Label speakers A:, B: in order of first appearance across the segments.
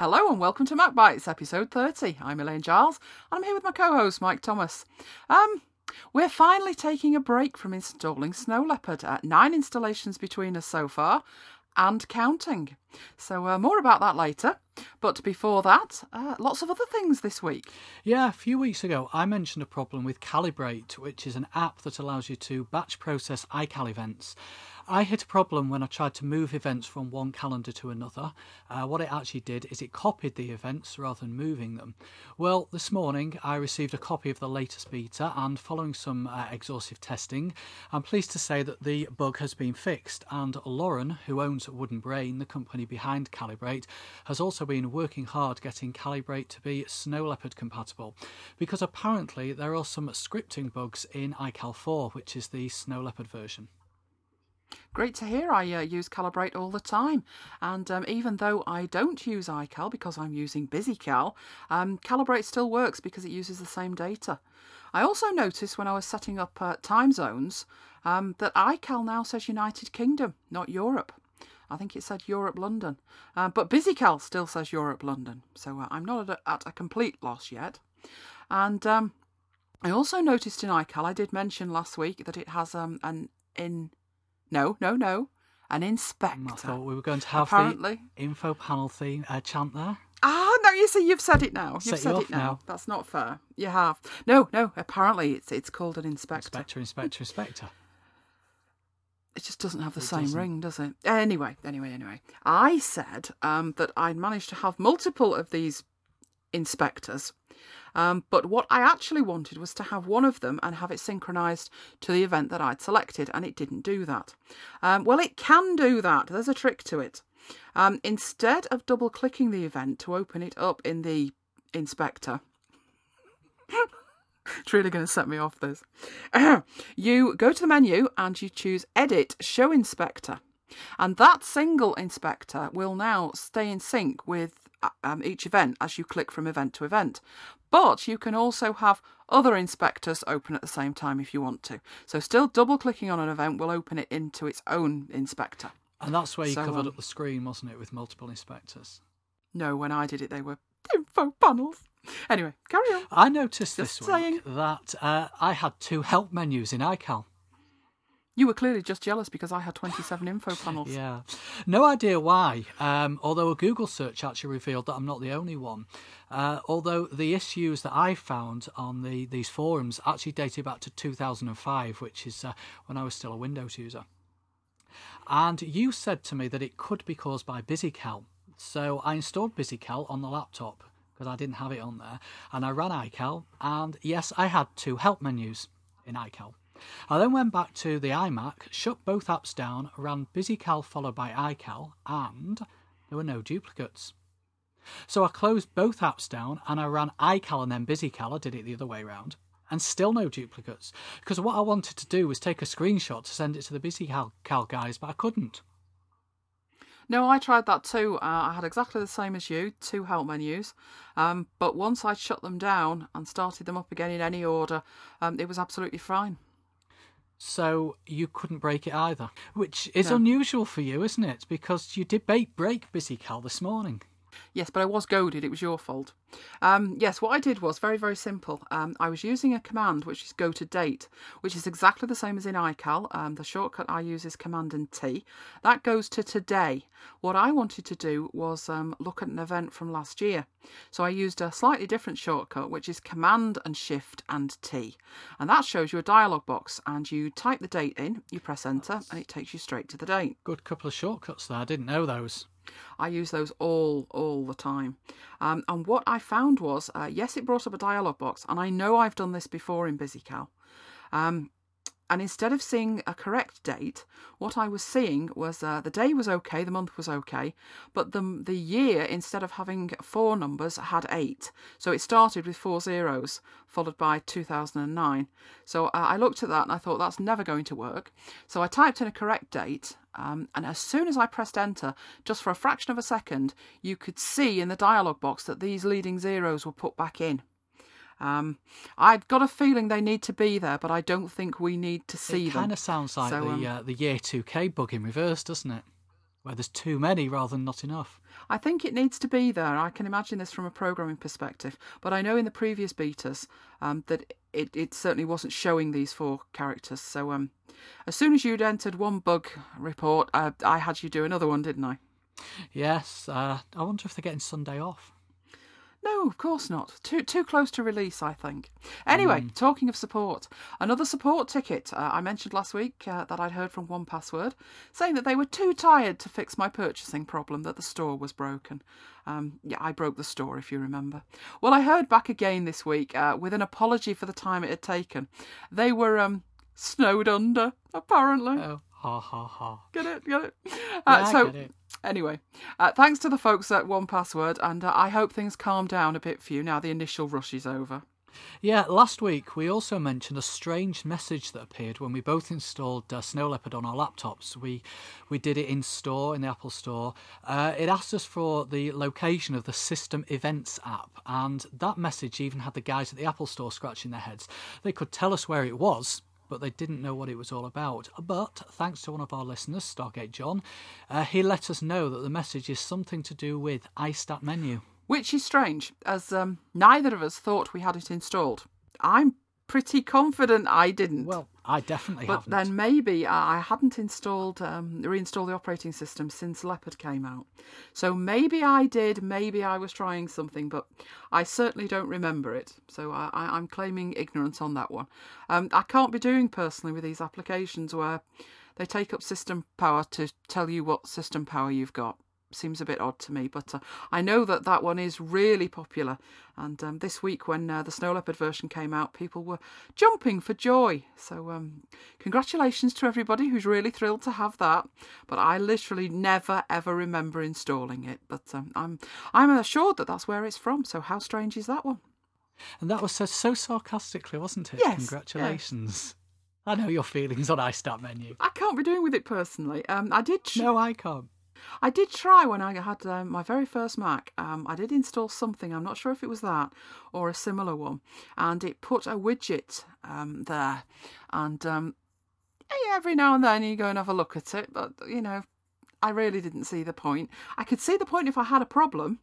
A: Hello and welcome to MacBytes, episode 30. I'm Elaine Giles and I'm here with my co host, Mike Thomas. Um, we're finally taking a break from installing Snow Leopard. at nine installations between us so far and counting. So, uh, more about that later. But before that, uh, lots of other things this week.
B: Yeah, a few weeks ago, I mentioned a problem with Calibrate, which is an app that allows you to batch process iCal events. I hit a problem when I tried to move events from one calendar to another. Uh, what it actually did is it copied the events rather than moving them. Well, this morning I received a copy of the latest beta, and following some uh, exhaustive testing, I'm pleased to say that the bug has been fixed. And Lauren, who owns Wooden Brain, the company behind Calibrate, has also been working hard getting Calibrate to be Snow Leopard compatible because apparently there are some scripting bugs in iCal 4, which is the Snow Leopard version.
A: Great to hear. I uh, use Calibrate all the time. And um, even though I don't use iCal because I'm using BusyCal, um, Calibrate still works because it uses the same data. I also noticed when I was setting up uh, time zones um, that iCal now says United Kingdom, not Europe. I think it said Europe London. Uh, but BusyCal still says Europe London. So uh, I'm not at a, at a, complete loss yet. And um, I also noticed in iCal, I did mention last week that it has um, an in no, no, no. An inspector.
B: I thought we were going to have
A: Apparently.
B: the info panel theme uh, chant there.
A: Ah, no, you see, you've said it now. You've
B: Set
A: said
B: you
A: it now.
B: now.
A: That's not fair. You have. No, no, apparently it's it's called an inspector.
B: Inspector, inspector, inspector.
A: It just doesn't have the
B: It
A: same
B: doesn't.
A: ring, does it? Anyway, anyway, anyway. I said um, that I'd managed to have multiple of these inspectors. Um, but what I actually wanted was to have one of them and have it synchronized to the event that I'd selected, and it didn't do that. Um, well, it can do that. There's a trick to it. Um, instead of double clicking the event to open it up in the inspector, it's really going to set me off this. you go to the menu and you choose Edit Show Inspector. And that single inspector will now stay in sync with um, each event as you click from event to event. But you can also have other inspectors open at the same time if you want to. So, still double clicking on an event will open it into its own inspector.
B: And that's where you
A: So,
B: covered
A: um,
B: up the screen, wasn't it, with multiple inspectors?
A: No, when I did it, they were info panels. Anyway, carry on.
B: I noticed this
A: saying.
B: week that uh, I had two help menus in iCal.
A: You were clearly just jealous because I had 27 info panels.
B: Yeah. No idea why, um, although a Google search actually revealed that I'm not the only one. Uh, although the issues that I found on the these forums actually dated back to 2005, which is uh, when I was still a Windows user. And you said to me that it could be caused by BusyCal. So I installed BusyCal on the laptop because I didn't have it on there, and I ran iCal, and yes, I had two help menus in iCal. I then went back to the iMac, shut both apps down, ran BusyCal followed by iCal, and there were no duplicates. So I closed both apps down and I ran iCal and then BusyCal. I did it the other way round, and still no duplicates. Because what I wanted to do was take a screenshot to send it to the BusyCal guys, but I couldn't.
A: No, I tried that too. Uh, I had exactly the same as you, two help menus. Um, but once I'd shut them down and started them up again in any order, um, it was absolutely fine.
B: So you couldn't break it either, which is
A: No.
B: unusual for you, isn't it? Because you did break, break BusyCal this morning.
A: Yes, but I was goaded. It was your fault. Um, yes, what I did was very, very simple. Um, I was using a command which is go to date, which is exactly the same as in iCal. Um, the shortcut I use is Command and T. That goes to today. What I wanted to do was um, look at an event from last year. So I used a slightly different shortcut, which is Command and Shift and T. And that shows you a dialog box. And you type the date in, you press enter, and it takes you straight to the date.
B: Good couple of shortcuts there. I didn't know those.
A: I use those all all the time. Um, and what I found was, uh, yes, it brought up a dialog box, and I know I've done this before in BusyCal. Um, and instead of seeing a correct date, what I was seeing was uh, the day was okay, the month was okay, but the the year instead of having four numbers had eight. So it started with four zeros, followed by 2009. So uh, I looked at that and I thought that's never going to work. So I typed in a correct date, um, and as soon as I pressed enter, just for a fraction of a second, you could see in the dialog box that these leading zeros were put back in. Um, I've got a feeling they need to be there, but I don't think we need to see
B: it
A: them.
B: kind of sounds like
A: So,
B: the
A: um,
B: uh, the year 2K bug in reverse, doesn't it? Where there's too many rather than not enough.
A: I think it needs to be there. I can imagine this from a programming perspective, but I know in the previous betas um, that it, it certainly wasn't showing these four characters. So um, as soon as you'd entered one bug report, uh, I had you do another one, didn't I?
B: Yes. Uh, I wonder if they're getting Sunday off.
A: No, of course not. Too too close to release, I think. Anyway, mm. talking of support, another support ticket. Uh, I mentioned last week uh, that I'd heard from 1Password saying that they were too tired to fix my purchasing problem, that the store was broken. Um, yeah, I broke the store, if you remember. Well, I heard back again this week uh, with an apology for the time it had taken. They were um, snowed under, apparently.
B: Oh, ha ha ha.
A: Get it? Get it?
B: Uh, yeah, so, get it.
A: Anyway, uh, thanks to the folks at 1Password, and uh, I hope things calm down a bit for you now the initial rush is over.
B: Yeah, last week we also mentioned a strange message that appeared when we both installed uh, Snow Leopard on our laptops. We we did it in store in the Apple Store. Uh, it asked us for the location of the System Events app, and that message even had the guys at the Apple Store scratching their heads. They could tell us where it was, but they didn't know what it was all about. But thanks to one of our listeners, Stargate John, uh, he let us know that the message is something to do with iStat menu.
A: Which is strange, as um, neither of us thought we had it installed. I'm pretty confident I didn't.
B: Well, I definitely
A: but
B: haven't.
A: then maybe I hadn't installed, um, reinstalled the operating system since Leopard came out. So maybe I did, maybe I was trying something, but I certainly don't remember it. So I, am claiming ignorance on that one. Um, I can't be doing personally with these applications where they take up system power to tell you what system power you've got seems a bit odd to me, but uh, I know that that one is really popular. And um, this week, when uh, the Snow Leopard version came out, people were jumping for joy. So, um, congratulations to everybody who's really thrilled to have that. But I literally never ever remember installing it. But um, I'm I'm assured that that's where it's from. So, how strange is that one?
B: And that was said so sarcastically, wasn't it?
A: Yes.
B: Congratulations. I know your feelings on iStat menu.
A: I can't be doing with it personally. Um, I did.
B: no, I can't.
A: I did try when I had um, my very first Mac. Um, I did install something. I'm not sure if it was that or a similar one, and it put a widget um, there. And um, every now and then you go and have a look at it, but you know, I really didn't see the point. I could see the point if I had a problem.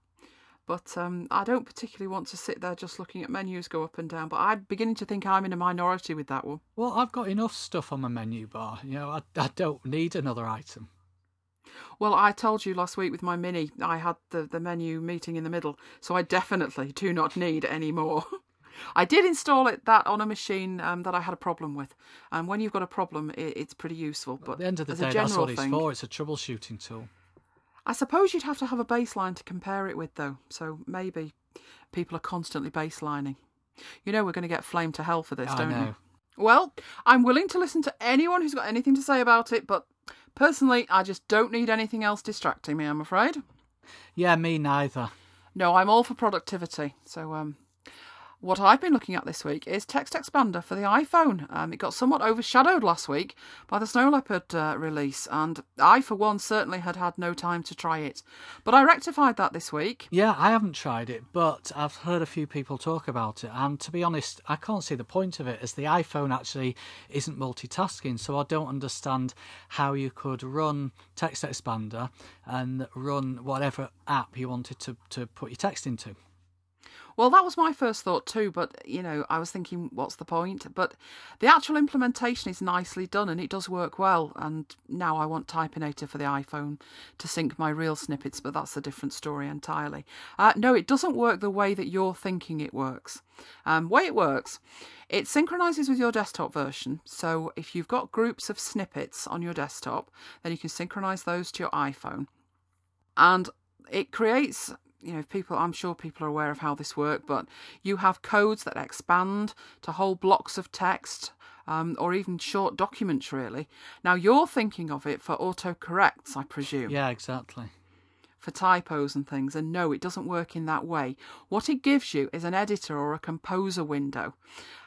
A: But um, I don't particularly want to sit there just looking at menus go up and down. But I'm beginning to think I'm in a minority with that one.
B: Well, I've got enough stuff on my menu bar. You know, I, I don't need another item.
A: Well, I told you last week with my Mini, I had the, the menu meeting in the middle, so I definitely do not need any more. I did install it that on a machine um, that I had a problem with, and when you've got a problem, it, it's pretty useful. But
B: at the end of the
A: day,
B: that's what
A: it's
B: thing, for. It's a troubleshooting tool.
A: I suppose you'd have to have a baseline to compare it with, though. So maybe people are constantly baselining. You know, we're going to get flamed to hell for this,
B: I
A: don't
B: know.
A: you? Well, I'm willing to listen to anyone who's got anything to say about it, but Personally, I just don't need anything else distracting me, I'm afraid.
B: Yeah, me neither.
A: No, I'm all for productivity. So, um, what I've been looking at this week is TextExpander for the iPhone. Um, it got somewhat overshadowed last week by the Snow Leopard uh, release, and I, for one, certainly had had no time to try it. But I rectified that this week.
B: Yeah, I haven't tried it, but I've heard a few people talk about it, and to be honest, I can't see the point of it as the iPhone actually isn't multitasking, so I don't understand how you could run TextExpander and run whatever app you wanted to, to put your text into.
A: Well, that was my first thought too, but you know, I was thinking, what's the point? But the actual implementation is nicely done and it does work well. And now I want Typinator for the iPhone to sync my real snippets, but that's a different story entirely. Uh, no, it doesn't work the way that you're thinking it works. Um, way it works, it synchronizes with your desktop version. So if you've got groups of snippets on your desktop, then you can synchronize those to your iPhone. And it creates you know, people, I'm sure people are aware of how this works, but you have codes that expand to whole blocks of text um, or even short documents, really. Now, you're thinking of it for autocorrects, I presume.
B: Yeah, exactly.
A: For typos and things, and no, it doesn't work in that way. What it gives you is an editor or a composer window,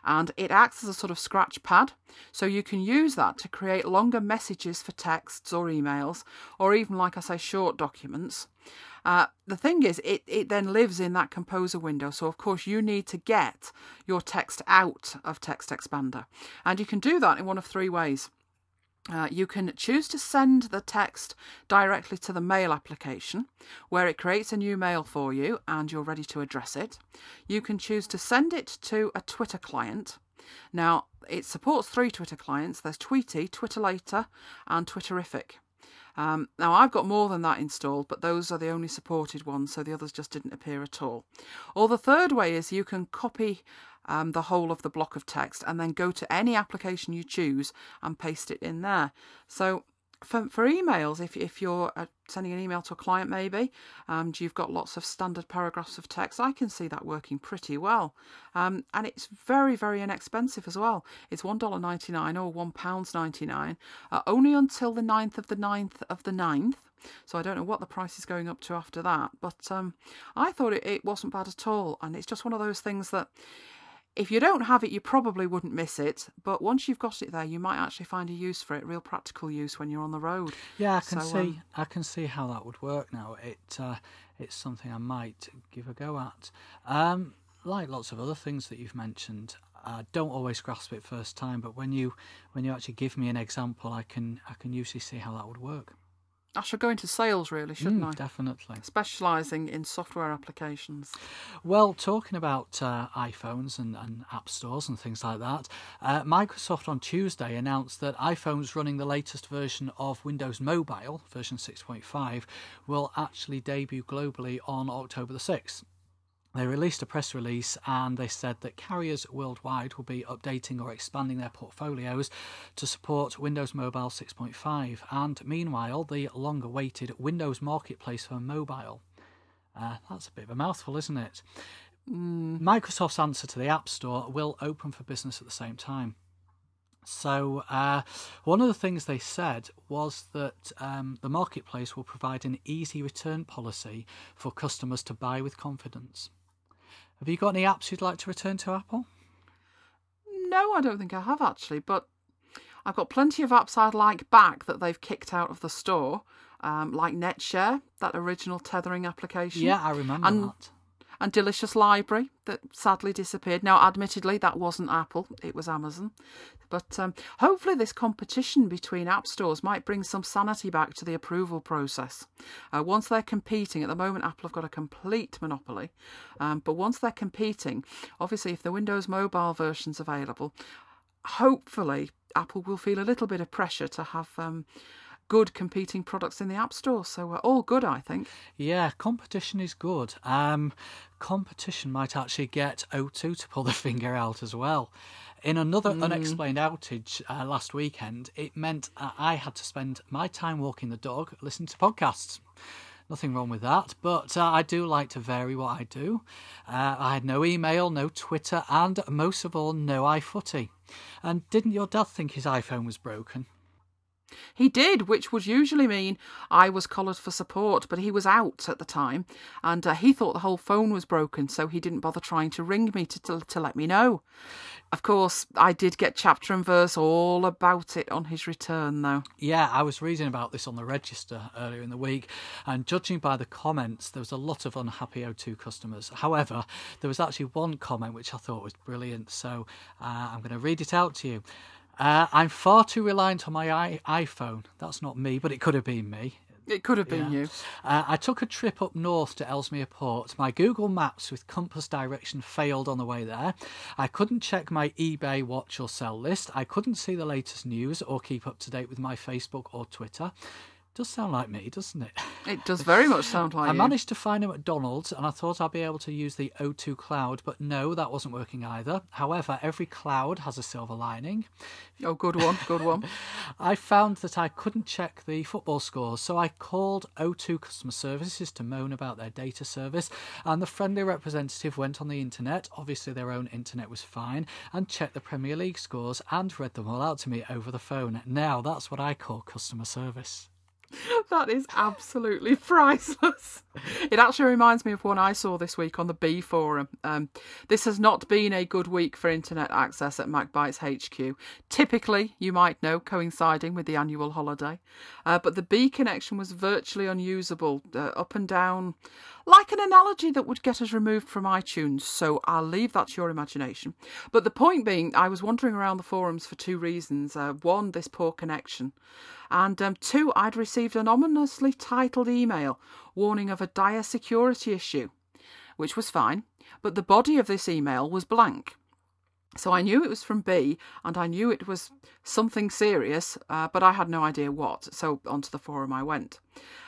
A: and it acts as a sort of scratch pad. So you can use that to create longer messages for texts or emails, or even, like I say, short documents. Uh, the thing is, it, it then lives in that composer window. So, of course, you need to get your text out of TextExpander. And you can do that in one of three ways. Uh, you can choose to send the text directly to the mail application, where it creates a new mail for you and you're ready to address it. You can choose to send it to a Twitter client. Now, it supports three Twitter clients there's Tweetie, Twitter Later, and Twitterrific. Um, now, I've got more than that installed, but those are the only supported ones, so the others just didn't appear at all. Or the third way is you can copy um, the whole of the block of text and then go to any application you choose and paste it in there. So for, for emails, if, if you're uh, sending an email to a client, maybe, and you've got lots of standard paragraphs of text, I can see that working pretty well. Um, and it's very, very inexpensive as well. It's $1.99 or £1.99, uh, only until the 9th of the 9th of the 9th. So I don't know what the price is going up to after that. But um, I thought it, it wasn't bad at all. And it's just one of those things that if you don't have it, you probably wouldn't miss it. But once you've got it there, you might actually find a use for it, real practical use when you're on the road.
B: Yeah, I can
A: So,
B: see.
A: um,
B: I can see how that would work now. It uh, it's something I might give a go at. Um, like lots of other things that you've mentioned, I don't always grasp it first time. But when you when you actually give me an example, I can I can usually see how that would work.
A: I should go into sales, really, shouldn't
B: Mm,
A: I?
B: Definitely.
A: Specialising in software applications.
B: Well, talking about uh, iPhones and, and app stores and things like that, uh, Microsoft on Tuesday announced that iPhones running the latest version of Windows Mobile, version 6.5, will actually debut globally on October the 6th. They released a press release and they said that carriers worldwide will be updating or expanding their portfolios to support Windows Mobile 6.5 and meanwhile the long awaited Windows Marketplace for mobile. Uh, that's a bit of a mouthful, isn't it? Microsoft's answer to the App Store will open for business at the same time. So, uh, one of the things they said was that um, the marketplace will provide an easy return policy for customers to buy with confidence. Have you got any apps you'd like to return to Apple?
A: No, I don't think I have actually, but I've got plenty of apps I'd like back that they've kicked out of the store, um, like NetShare, that original tethering application.
B: Yeah, I remember
A: And-
B: that.
A: And Delicious Library that sadly disappeared. Now, admittedly, that wasn't Apple, it was Amazon. But um, hopefully, this competition between app stores might bring some sanity back to the approval process. Uh, once they're competing, at the moment, Apple have got a complete monopoly. Um, but once they're competing, obviously, if the Windows mobile version's available, hopefully, Apple will feel a little bit of pressure to have. Um, Good competing products in the App Store, so we're all good, I think.
B: Yeah, competition is good. Um, competition might actually get O2 to pull the finger out as well. In another unexplained outage uh, last weekend, it meant I had to spend my time walking the dog listening to podcasts. Nothing wrong with that, but uh, I do like to vary what I do. Uh, I had no email, no Twitter, and most of all, no iFooty. And didn't your dad think his iPhone was broken?
A: He did, which would usually mean I was collared for support, but he was out at the time, and uh, he thought the whole phone was broken, so he didn't bother trying to ring me to, to to let me know. Of course, I did get chapter and verse all about it on his return, though.
B: Yeah, I was reading about this on the register earlier in the week, and judging by the comments, there was a lot of unhappy O2 customers. However, there was actually one comment which I thought was brilliant, so uh, I'm going to read it out to you. Uh, I'm far too reliant on my I- iPhone. That's not me, but it could have been me.
A: It could have been
B: Yeah.
A: you.
B: Uh, I took a trip up north to Ellesmere Port. My Google Maps with compass direction failed on the way there. I couldn't check my eBay watch or sell list. I couldn't see the latest news or keep up to date with my Facebook or Twitter. Does sound like me, doesn't it?
A: It does very much sound like me.
B: I
A: you.
B: managed to find a McDonald's and I thought I'd be able to use the O2 cloud, but no, that wasn't working either. However, every cloud has a silver lining.
A: Oh, good one, good one.
B: I found that I couldn't check the football scores, so I called O2 customer services to moan about their data service, and the friendly representative went on the internet, obviously their own internet was fine, and checked the Premier League scores and read them all out to me over the phone. Now that's what I call customer service.
A: That is absolutely priceless. It actually reminds me of one I saw this week on the Be forum. Um, this has not been a good week for internet access at MacBytes HQ. Typically, you might know, coinciding with the annual holiday. Uh, but the Be connection was virtually unusable, uh, up and down like an analogy that would get us removed from iTunes, so I'll leave that to your imagination. But the point being, I was wandering around the forums for two reasons. Uh, one, this poor connection, and um, two, I'd received an ominously titled email warning of a dire security issue, which was fine, but the body of this email was blank. So I knew it was from Be, and I knew it was something serious, uh, but I had no idea what. So onto the forum I went,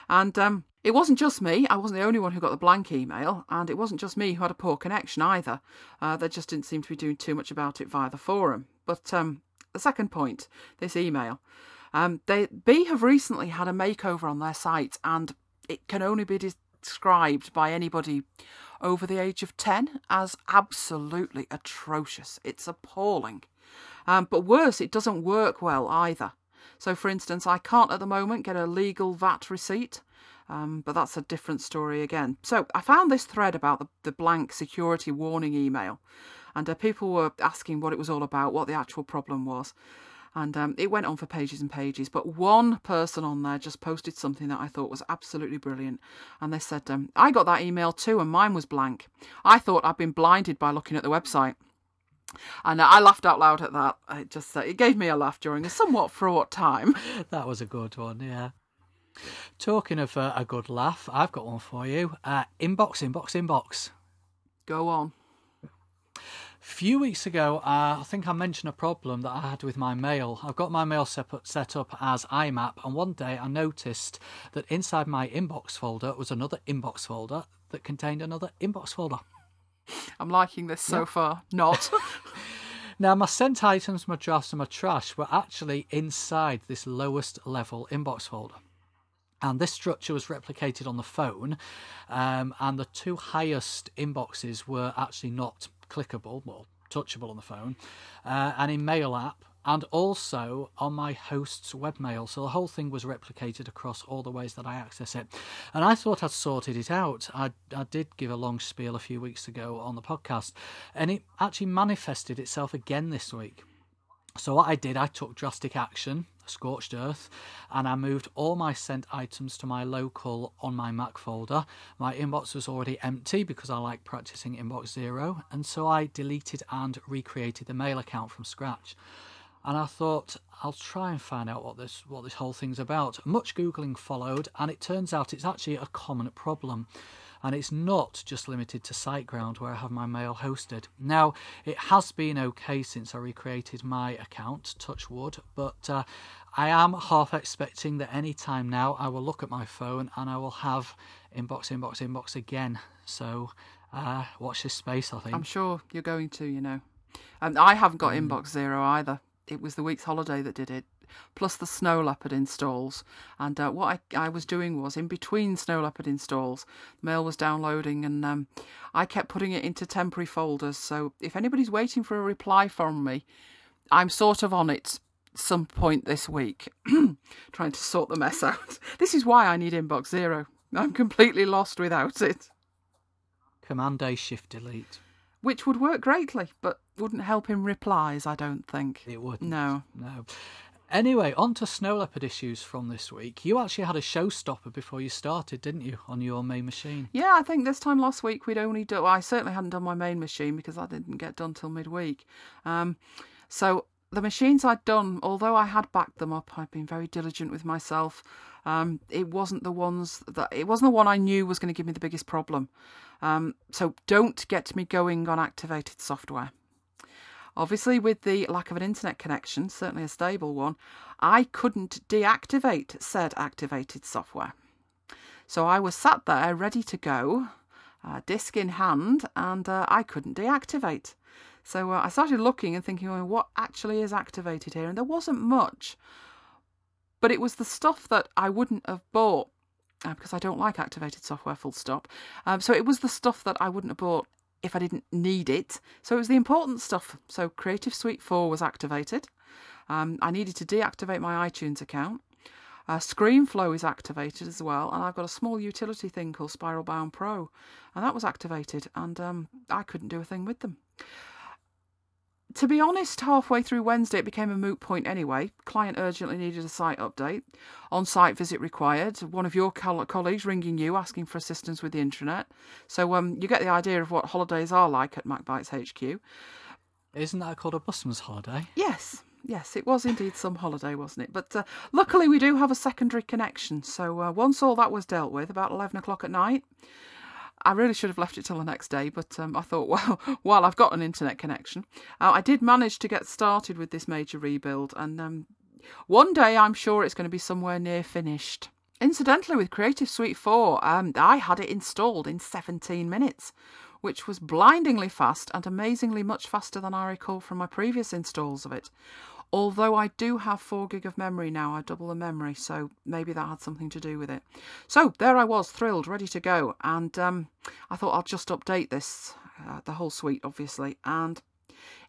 A: and um, it wasn't just me. I wasn't the only one who got the blank email, and it wasn't just me who had a poor connection either. Uh, they just didn't seem to be doing too much about it via the forum. But um, the second point, this email, um, they Be have recently had a makeover on their site, and it can only be described by anybody over the age of 10 as absolutely atrocious. It's appalling. Um, but worse, it doesn't work well either. So, for instance, I can't at the moment get a legal VAT receipt, um, but that's a different story again. So, I found this thread about the, the blank security warning email, and uh, people were asking what it was all about, what the actual problem was. And um, it went on for pages and pages. But one person on there just posted something that I thought was absolutely brilliant. And they said, um, I got that email too, and mine was blank. I thought I'd been blinded by looking at the website. And I laughed out loud at that. It just uh, it gave me a laugh during a somewhat fraught time.
B: that was a good one, yeah. Talking of uh, a good laugh, I've got one for you. Uh, inbox, inbox, inbox.
A: Go on A
B: few weeks ago, uh, I think I mentioned a problem that I had with my mail. I've got my mail set set up as IMAP, and one day I noticed that inside my inbox folder was another inbox folder that contained another inbox folder.
A: I'm liking this so far. Not.
B: now, my sent items, my drafts, and my trash were actually inside this lowest level inbox folder. And this structure was replicated on the phone, um, and the two highest inboxes were actually not clickable, well, touchable on the phone, uh, and in Mail app, and also on my host's webmail. So the whole thing was replicated across all the ways that I access it. And I thought I'd sorted it out. I, I did give a long spiel a few weeks ago on the podcast, and it actually manifested itself again this week. So what I did, I took drastic action scorched earth and I moved all my sent items to my local on my Mac folder. My inbox was already empty because I like practicing inbox zero and so I deleted and recreated the mail account from scratch. And I thought I'll try and find out what this what this whole thing's about. Much googling followed and it turns out it's actually a common problem and it's not just limited to SiteGround where I have my mail hosted. Now, it has been okay since I recreated my account, touchwood, but uh, I am half expecting that any time now I will look at my phone and I will have inbox, inbox, inbox again. So uh, watch this space, I think.
A: I'm sure you're going to, you know. And I haven't got mm. inbox zero either. It was the week's holiday that did it plus the Snow Leopard installs. And uh, what I, I was doing was, in between Snow Leopard installs, mail was downloading, and um, I kept putting it into temporary folders. So if anybody's waiting for a reply from me, I'm sort of on it some point this week, trying to sort the mess out. This is why I need Inbox Zero. I'm completely lost without it.
B: Command A Shift Delete.
A: Which would work greatly, but wouldn't help in replies, I don't think.
B: It wouldn't.
A: No.
B: No. Anyway, on to snow leopard issues from this week. You actually had a showstopper before you started, didn't you, on your main machine?
A: Yeah, I think this time last week we'd only done. Well, I certainly hadn't done my main machine because I didn't get done till midweek. Um, so the machines I'd done, although I had backed them up, I'd been very diligent with myself. Um, it wasn't the ones that it wasn't the one I knew was going to give me the biggest problem. Um, so don't get me going on activated software. Obviously, with the lack of an internet connection, certainly a stable one, I couldn't deactivate said activated software. So I was sat there ready to go, uh, disk in hand, and uh, I couldn't deactivate. So uh, I started looking and thinking, well, what actually is activated here? And there wasn't much. But it was the stuff that I wouldn't have bought uh, because I don't like activated software, full stop. Um, so it was the stuff that I wouldn't have bought if I didn't need it. So it was the important stuff. So Creative Suite 4 was activated. Um, I needed to deactivate my iTunes account. Uh, ScreenFlow is activated as well, and I've got a small utility thing called SpiralBound Pro, and that was activated, and um, I couldn't do a thing with them. To be honest, halfway through Wednesday it became a moot point anyway. Client urgently needed a site update. On site visit required. One of your colleagues ringing you asking for assistance with the intranet. So um, you get the idea of what holidays are like at MacBytes HQ.
B: Isn't that called a busman's holiday?
A: Yes. Yes, it was indeed some holiday, wasn't it? But uh, luckily, we do have a secondary connection. So uh, once all that was dealt with, about 11 o'clock at night, I really should have left it till the next day, but um, I thought, well, while I've got an internet connection, uh, I did manage to get started with this major rebuild, and um, one day I'm sure it's going to be somewhere near finished. Incidentally, with Creative Suite 4, um, I had it installed in 17 minutes, which was blindingly fast and amazingly much faster than I recall from my previous installs of it. Although I do have 4 gig of memory now, I double the memory, so maybe that had something to do with it. So there I was, thrilled, ready to go, and um, I thought I'll just update this, uh, the whole suite, obviously, and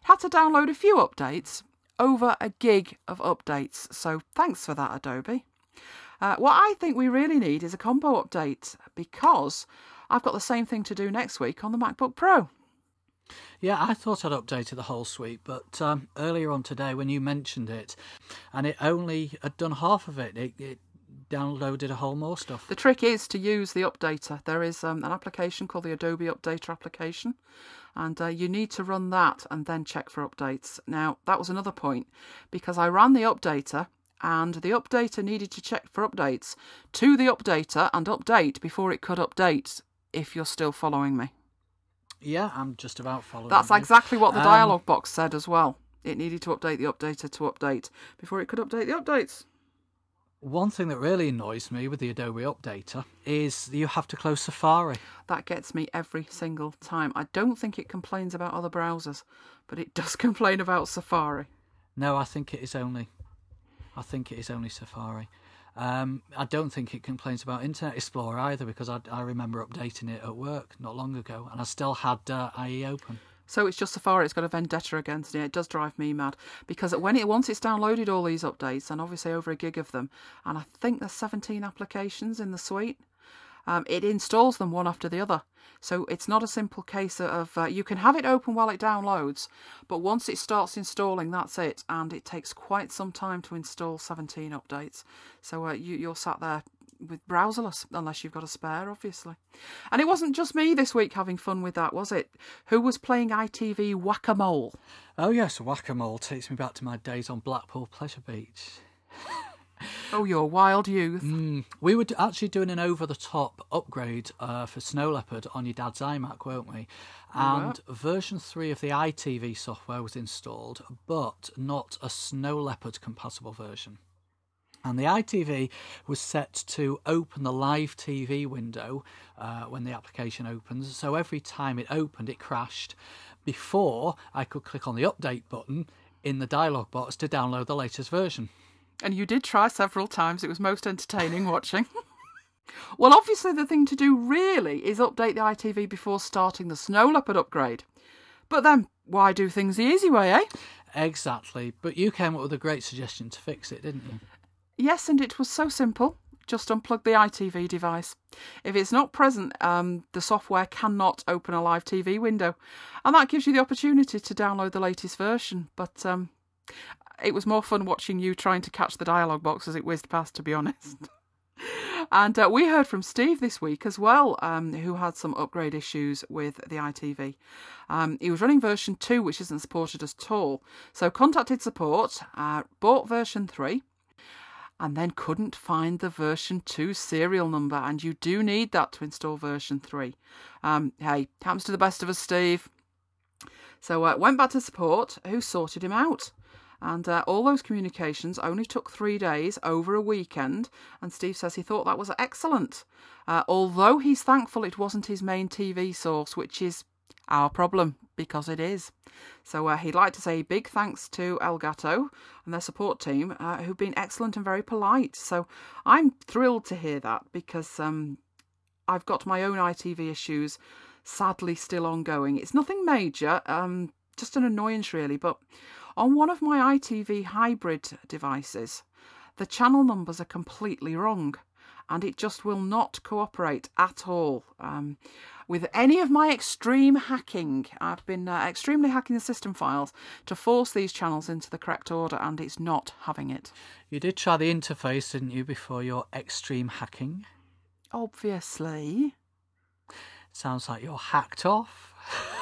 A: had to download a few updates, over a gig of updates. So thanks for that, Adobe. Uh, what I think we really need is a combo update because I've got the same thing to do next week on the MacBook Pro.
B: Yeah, I thought I'd updated the whole suite, but um, earlier on today when you mentioned it, and it only had done half of it, it, it downloaded a whole more stuff.
A: The trick is to use the updater. There is um, an application called the Adobe Updater application, and uh, you need to run that and then check for updates. Now, that was another point because I ran the updater and the updater needed to check for updates to the updater and update before it could update if you're still following me.
B: Yeah, I'm just about following.
A: That's you. exactly what the um, dialog box said as well. It needed to update the updater to update before it could update the updates.
B: One thing that really annoys me with the Adobe Updater is you have to close Safari.
A: That gets me every single time. I don't think it complains about other browsers, but it does complain about Safari.
B: No, I think it is only. I think it is only Safari. Um, I don't think it complains about Internet Explorer either because I, I, remember updating it at work not long ago and I still had uh, IE open.
A: So it's just Safari. It's got a vendetta against it. It does drive me mad because when it once it's downloaded all these updates and obviously over a gig of them, and I think there's 17 applications in the suite. Um, it installs them one after the other. So it's not a simple case of uh, you can have it open while it downloads, but once it starts installing, that's it. And it takes quite some time to install 17 updates. So uh, you, you're sat there with browserless, unless you've got a spare, obviously. And it wasn't just me this week having fun with that, was it? Who was playing EyeTV Whack a Mole?
B: Oh, yes, Whack a Mole takes me back to my days on Blackpool Pleasure Beach.
A: Oh, your wild youth.
B: Mm. We were actually doing an over the top upgrade uh, for Snow Leopard on your dad's iMac, weren't we? And version 3 of the EyeTV software was installed, but not a Snow Leopard compatible version. And the EyeTV was set to open the live TV window uh, when the application opens. So every time it opened, it crashed before I could click on the update button in the dialog box to download the latest version.
A: And you did try several times. It was most entertaining watching. well, obviously, the thing to do really is update the EyeTV before starting the Snow Leopard upgrade. But then, why do things the easy way, eh?
B: Exactly. But you came up with a great suggestion to fix it, didn't you?
A: Yes, and it was so simple. Just unplug the EyeTV device. If it's not present, um, the software cannot open a live TV window. And that gives you the opportunity to download the latest version. But um, it was more fun watching you trying to catch the dialogue box as it whizzed past, to be honest. and uh, we heard from Steve this week as well, um, who had some upgrade issues with the EyeTV. Um, he was running version 2, which isn't supported at all. So contacted support, uh, bought version 3, and then couldn't find the version 2 serial number. And you do need that to install version 3. Um, hey, happens to the best of us, Steve. So uh, went back to support, who sorted him out. And uh, all those communications only took three days over a weekend. And Steve says he thought that was excellent. Uh, although he's thankful it wasn't his main TV source, which is our problem because it is. So uh, he'd like to say big thanks to Elgato and their support team uh, who've been excellent and very polite. So I'm thrilled to hear that because um, I've got my own EyeTV issues sadly still ongoing. It's nothing major, um, just an annoyance really, but on one of my EyeTV hybrid devices, the channel numbers are completely wrong. and it just will not cooperate at all. Um, with any of my extreme hacking, I've been uh, extremely hacking the system files to force these channels into the correct order, and it's not having it.
B: You did try the interface, didn't you, before your extreme hacking?
A: Obviously.
B: Sounds like you're hacked off.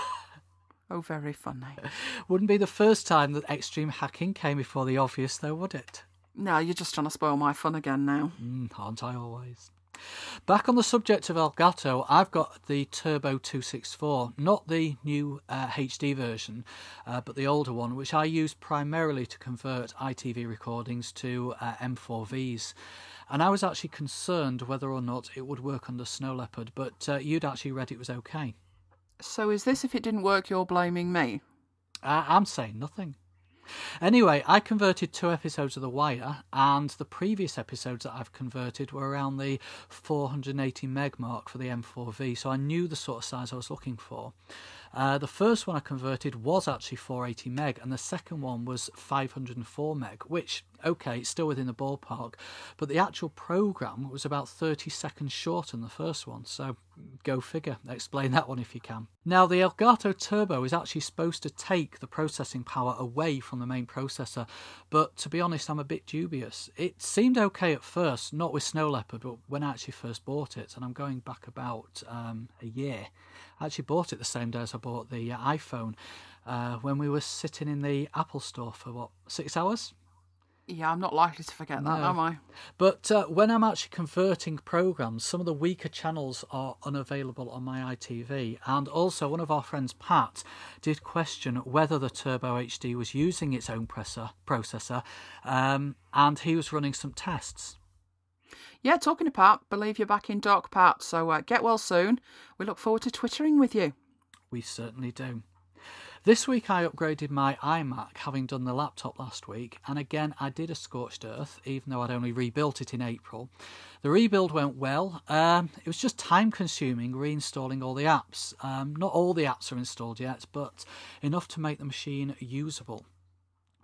A: oh, very funny.
B: Wouldn't be the first time that extreme hacking came before the obvious, though, would it?
A: No, you're just trying to spoil my fun again now.
B: Mm, aren't I always? Back on the subject of Elgato, I've got the Turbo 264, not the new uh, HD version, uh, but the older one, which I use primarily to convert EyeTV recordings to uh, M4Vs. And I was actually concerned whether or not it would work under Snow Leopard, but uh, you'd actually read it was okay.
A: So is this if it didn't work, you're blaming me?
B: I'm saying nothing. Anyway, I converted two episodes of The Wire, and the previous episodes that I've converted were around the 480 meg mark for the M4V, so I knew the sort of size I was looking for. Uh, the first one I converted was actually 480 meg, and the second one was 504 meg, which, okay, it's still within the ballpark, but the actual program was about 30 seconds shorter than the first one, so go figure. Explain that one if you can. Now, the Elgato Turbo is actually supposed to take the processing power away from the main processor, but to be honest, I'm a bit dubious. It seemed okay at first, not with Snow Leopard, but when I actually first bought it, and I'm going back about um, a year. I actually bought it the same day as I bought the uh, iPhone uh, when we were sitting in the Apple store for what, six hours?
A: Yeah, I'm not likely to forget that, no. am I?
B: But uh, when I'm actually converting programs, some of the weaker channels are unavailable on my EyeTV. And also, one of our friends, Pat, did question whether the Turbo HD was using its own presser, processor, um, and he was running some tests.
A: Yeah, talking to Pat, believe you're back in dock, Pat. So uh, get well soon. We look forward to twittering with you.
B: We certainly do. This week I upgraded my iMac, having done the laptop last week, and again I did a scorched earth, even though I'd only rebuilt it in April. The rebuild went well. Um, it was just time consuming reinstalling all the apps. Um, not all the apps are installed yet, but enough to make the machine usable.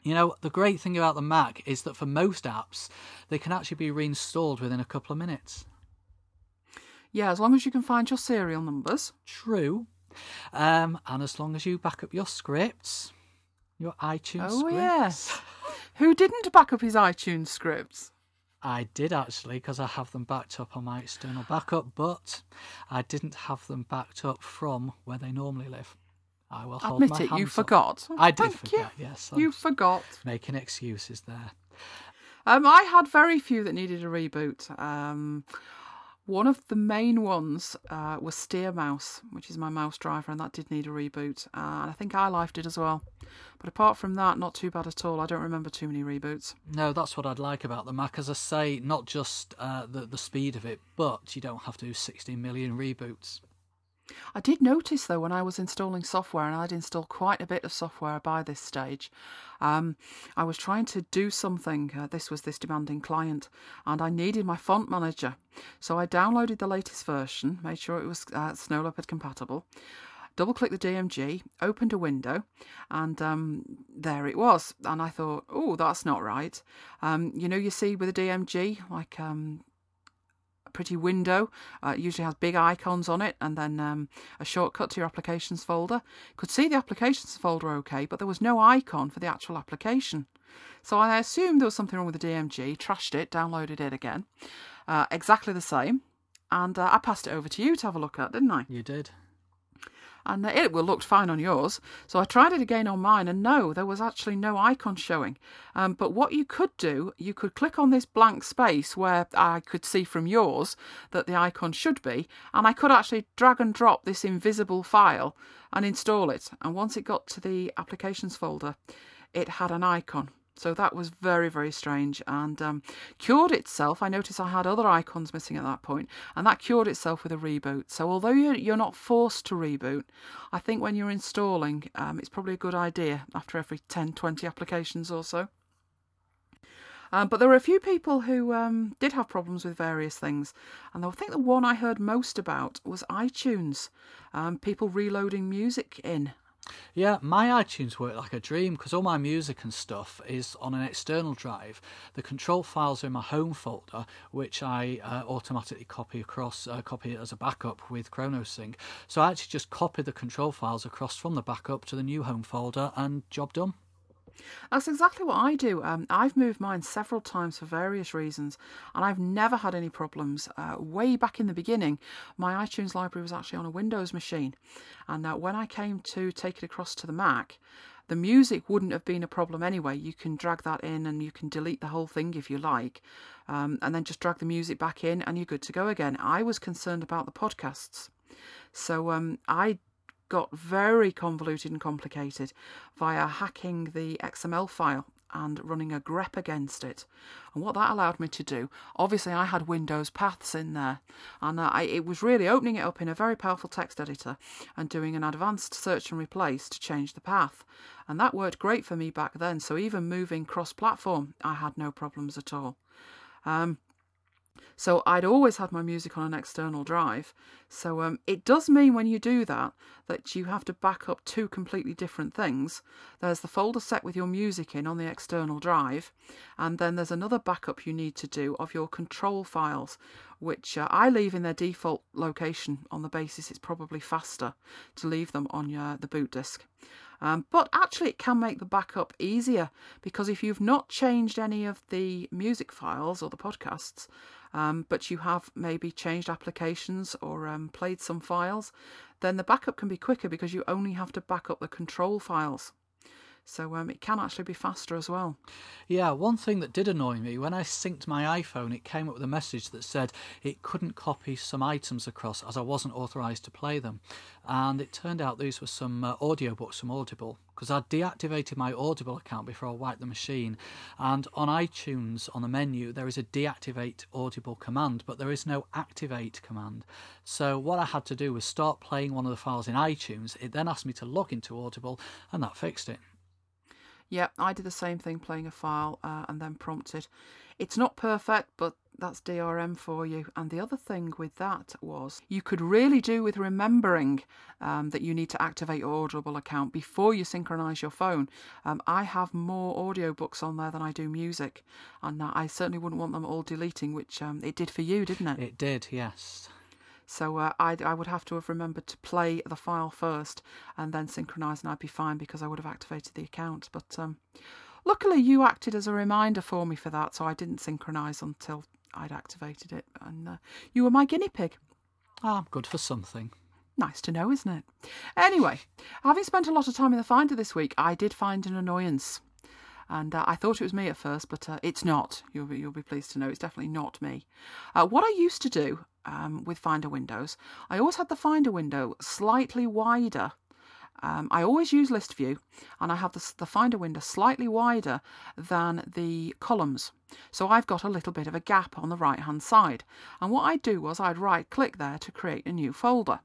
B: You know, the great thing about the Mac is that for most apps, they can actually be reinstalled within a couple of minutes.
A: Yeah, as long as you can find your serial numbers.
B: True. Um, and as long as you back up your scripts, your iTunes scripts.
A: oh,
B: scripts.
A: yes. Who didn't back up his iTunes scripts?
B: I did actually, because I have them backed up on my external backup, but I didn't have them backed up from where they normally live. I will hold
A: Admit
B: my
A: it, you
B: up.
A: forgot.
B: I did
A: Thank
B: forget,
A: you.
B: yes.
A: You
B: I'm
A: forgot.
B: making excuses there.
A: Um, I had very few that needed a reboot. Um, one of the main ones uh, was SteerMouse, which is my mouse driver, and that did need a reboot. Uh, and I think iLife did as well. But apart from that, not too bad at all. I don't remember too many reboots.
B: No, that's what I'd like about the Mac. As I say, not just uh, the the speed of it, but you don't have to do 16 million reboots.
A: I did notice though when I was installing software, and I'd installed quite a bit of software by this stage. Um, I was trying to do something. Uh, this was this demanding client, and I needed my font manager. So I downloaded the latest version, made sure it was uh, Snow Leopard compatible. Double clicked the DMG, opened a window, and um, there it was. And I thought, oh, that's not right. Um, you know, you see with a DMG, like um, pretty window. Uh, it usually has big icons on it and then um, a shortcut to your applications folder. Could see the applications folder okay, but there was no icon for the actual application. So I assumed there was something wrong with the DMG, trashed it, downloaded it again. Uh, exactly the same. And uh, I passed it over to you to have a look at, didn't I?
B: You did.
A: And it looked fine on yours. So I tried it again on mine, and no, there was actually no icon showing. Um, but what you could do, you could click on this blank space where I could see from yours that the icon should be, and I could actually drag and drop this invisible file and install it. And once it got to the applications folder, it had an icon. So that was very, very strange and um, cured itself. I noticed I had other icons missing at that point, and that cured itself with a reboot. So although you're, you're not forced to reboot, I think when you're installing, um, it's probably a good idea after every 10, 20 applications or so. Um, but there were a few people who um, did have problems with various things, and I think the one I heard most about was iTunes. Um, people reloading music in
B: Yeah, my iTunes work like a dream because all my music and stuff is on an external drive. The control files are in my home folder, which I uh, automatically copy across, uh, copy it as a backup with ChronoSync. So I actually just copy the control files across from the backup to the new home folder, and job done.
A: That's exactly what I do. Um, I've moved mine several times for various reasons, and I've never had any problems. Uh, way back in the beginning, my iTunes library was actually on a Windows machine, and uh, when I came to take it across to the Mac, the music wouldn't have been a problem anyway. You can drag that in and you can delete the whole thing if you like, um, and then just drag the music back in, and you're good to go again. I was concerned about the podcasts. So um, I got very convoluted and complicated via hacking the XML file and running a grep against it. And what that allowed me to do, obviously, I had Windows paths in there, and uh, I, it was really opening it up in a very powerful text editor and doing an advanced search and replace to change the path. And that worked great for me back then. So even moving cross platform, I had no problems at all. Um, so I'd always had my music on an external drive. So um, it does mean when you do that that you have to back up two completely different things. There's the folder set with your music in on the external drive, and then there's another backup you need to do of your control files, which uh, I leave in their default location on the basis it's probably faster to leave them on your the boot disk. Um, but actually, it can make the backup easier because if you've not changed any of the music files or the podcasts, um, but you have maybe changed applications or um, played some files, then the backup can be quicker because you only have to back up the control files. So um, it can actually be faster as well.
B: Yeah, one thing that did annoy me when I synced my iPhone, it came up with a message that said it couldn't copy some items across as I wasn't authorized to play them. And it turned out these were some uh, audiobooks from Audible because I'd deactivated my Audible account before I wiped the machine. And on iTunes, on the menu, there is a deactivate Audible command, but there is no activate command. So what I had to do was start playing one of the files in iTunes. It then asked me to log into Audible, and that fixed it.
A: Yeah, I did the same thing playing a file uh, and then prompted. It's not perfect, but that's DRM for you. And the other thing with that was you could really do with remembering um, that you need to activate your Audible account before you synchronize your phone. Um, I have more audiobooks on there than I do music, and I certainly wouldn't want them all deleting, which um, it did for you, didn't it?
B: It did, yes.
A: So uh, I, I would have to have remembered to play the file first and then synchronise, and I'd be fine because I would have activated the account. But um, luckily, you acted as a reminder for me for that, so I didn't synchronise until I'd activated it, and uh, you were my guinea pig.
B: Ah, good for something.
A: Nice to know, isn't it? Anyway, having spent a lot of time in the Finder this week, I did find an annoyance. And uh, I thought it was me at first, but uh, it's not. You'll be, you'll be pleased to know it's definitely not me. Uh, what I used to do um, with Finder windows, I always had the Finder window slightly wider. Um, I always use list view and I have the, the Finder window slightly wider than the columns. So I've got a little bit of a gap on the right hand side. And what I'd do was I'd right click there to create a new folder.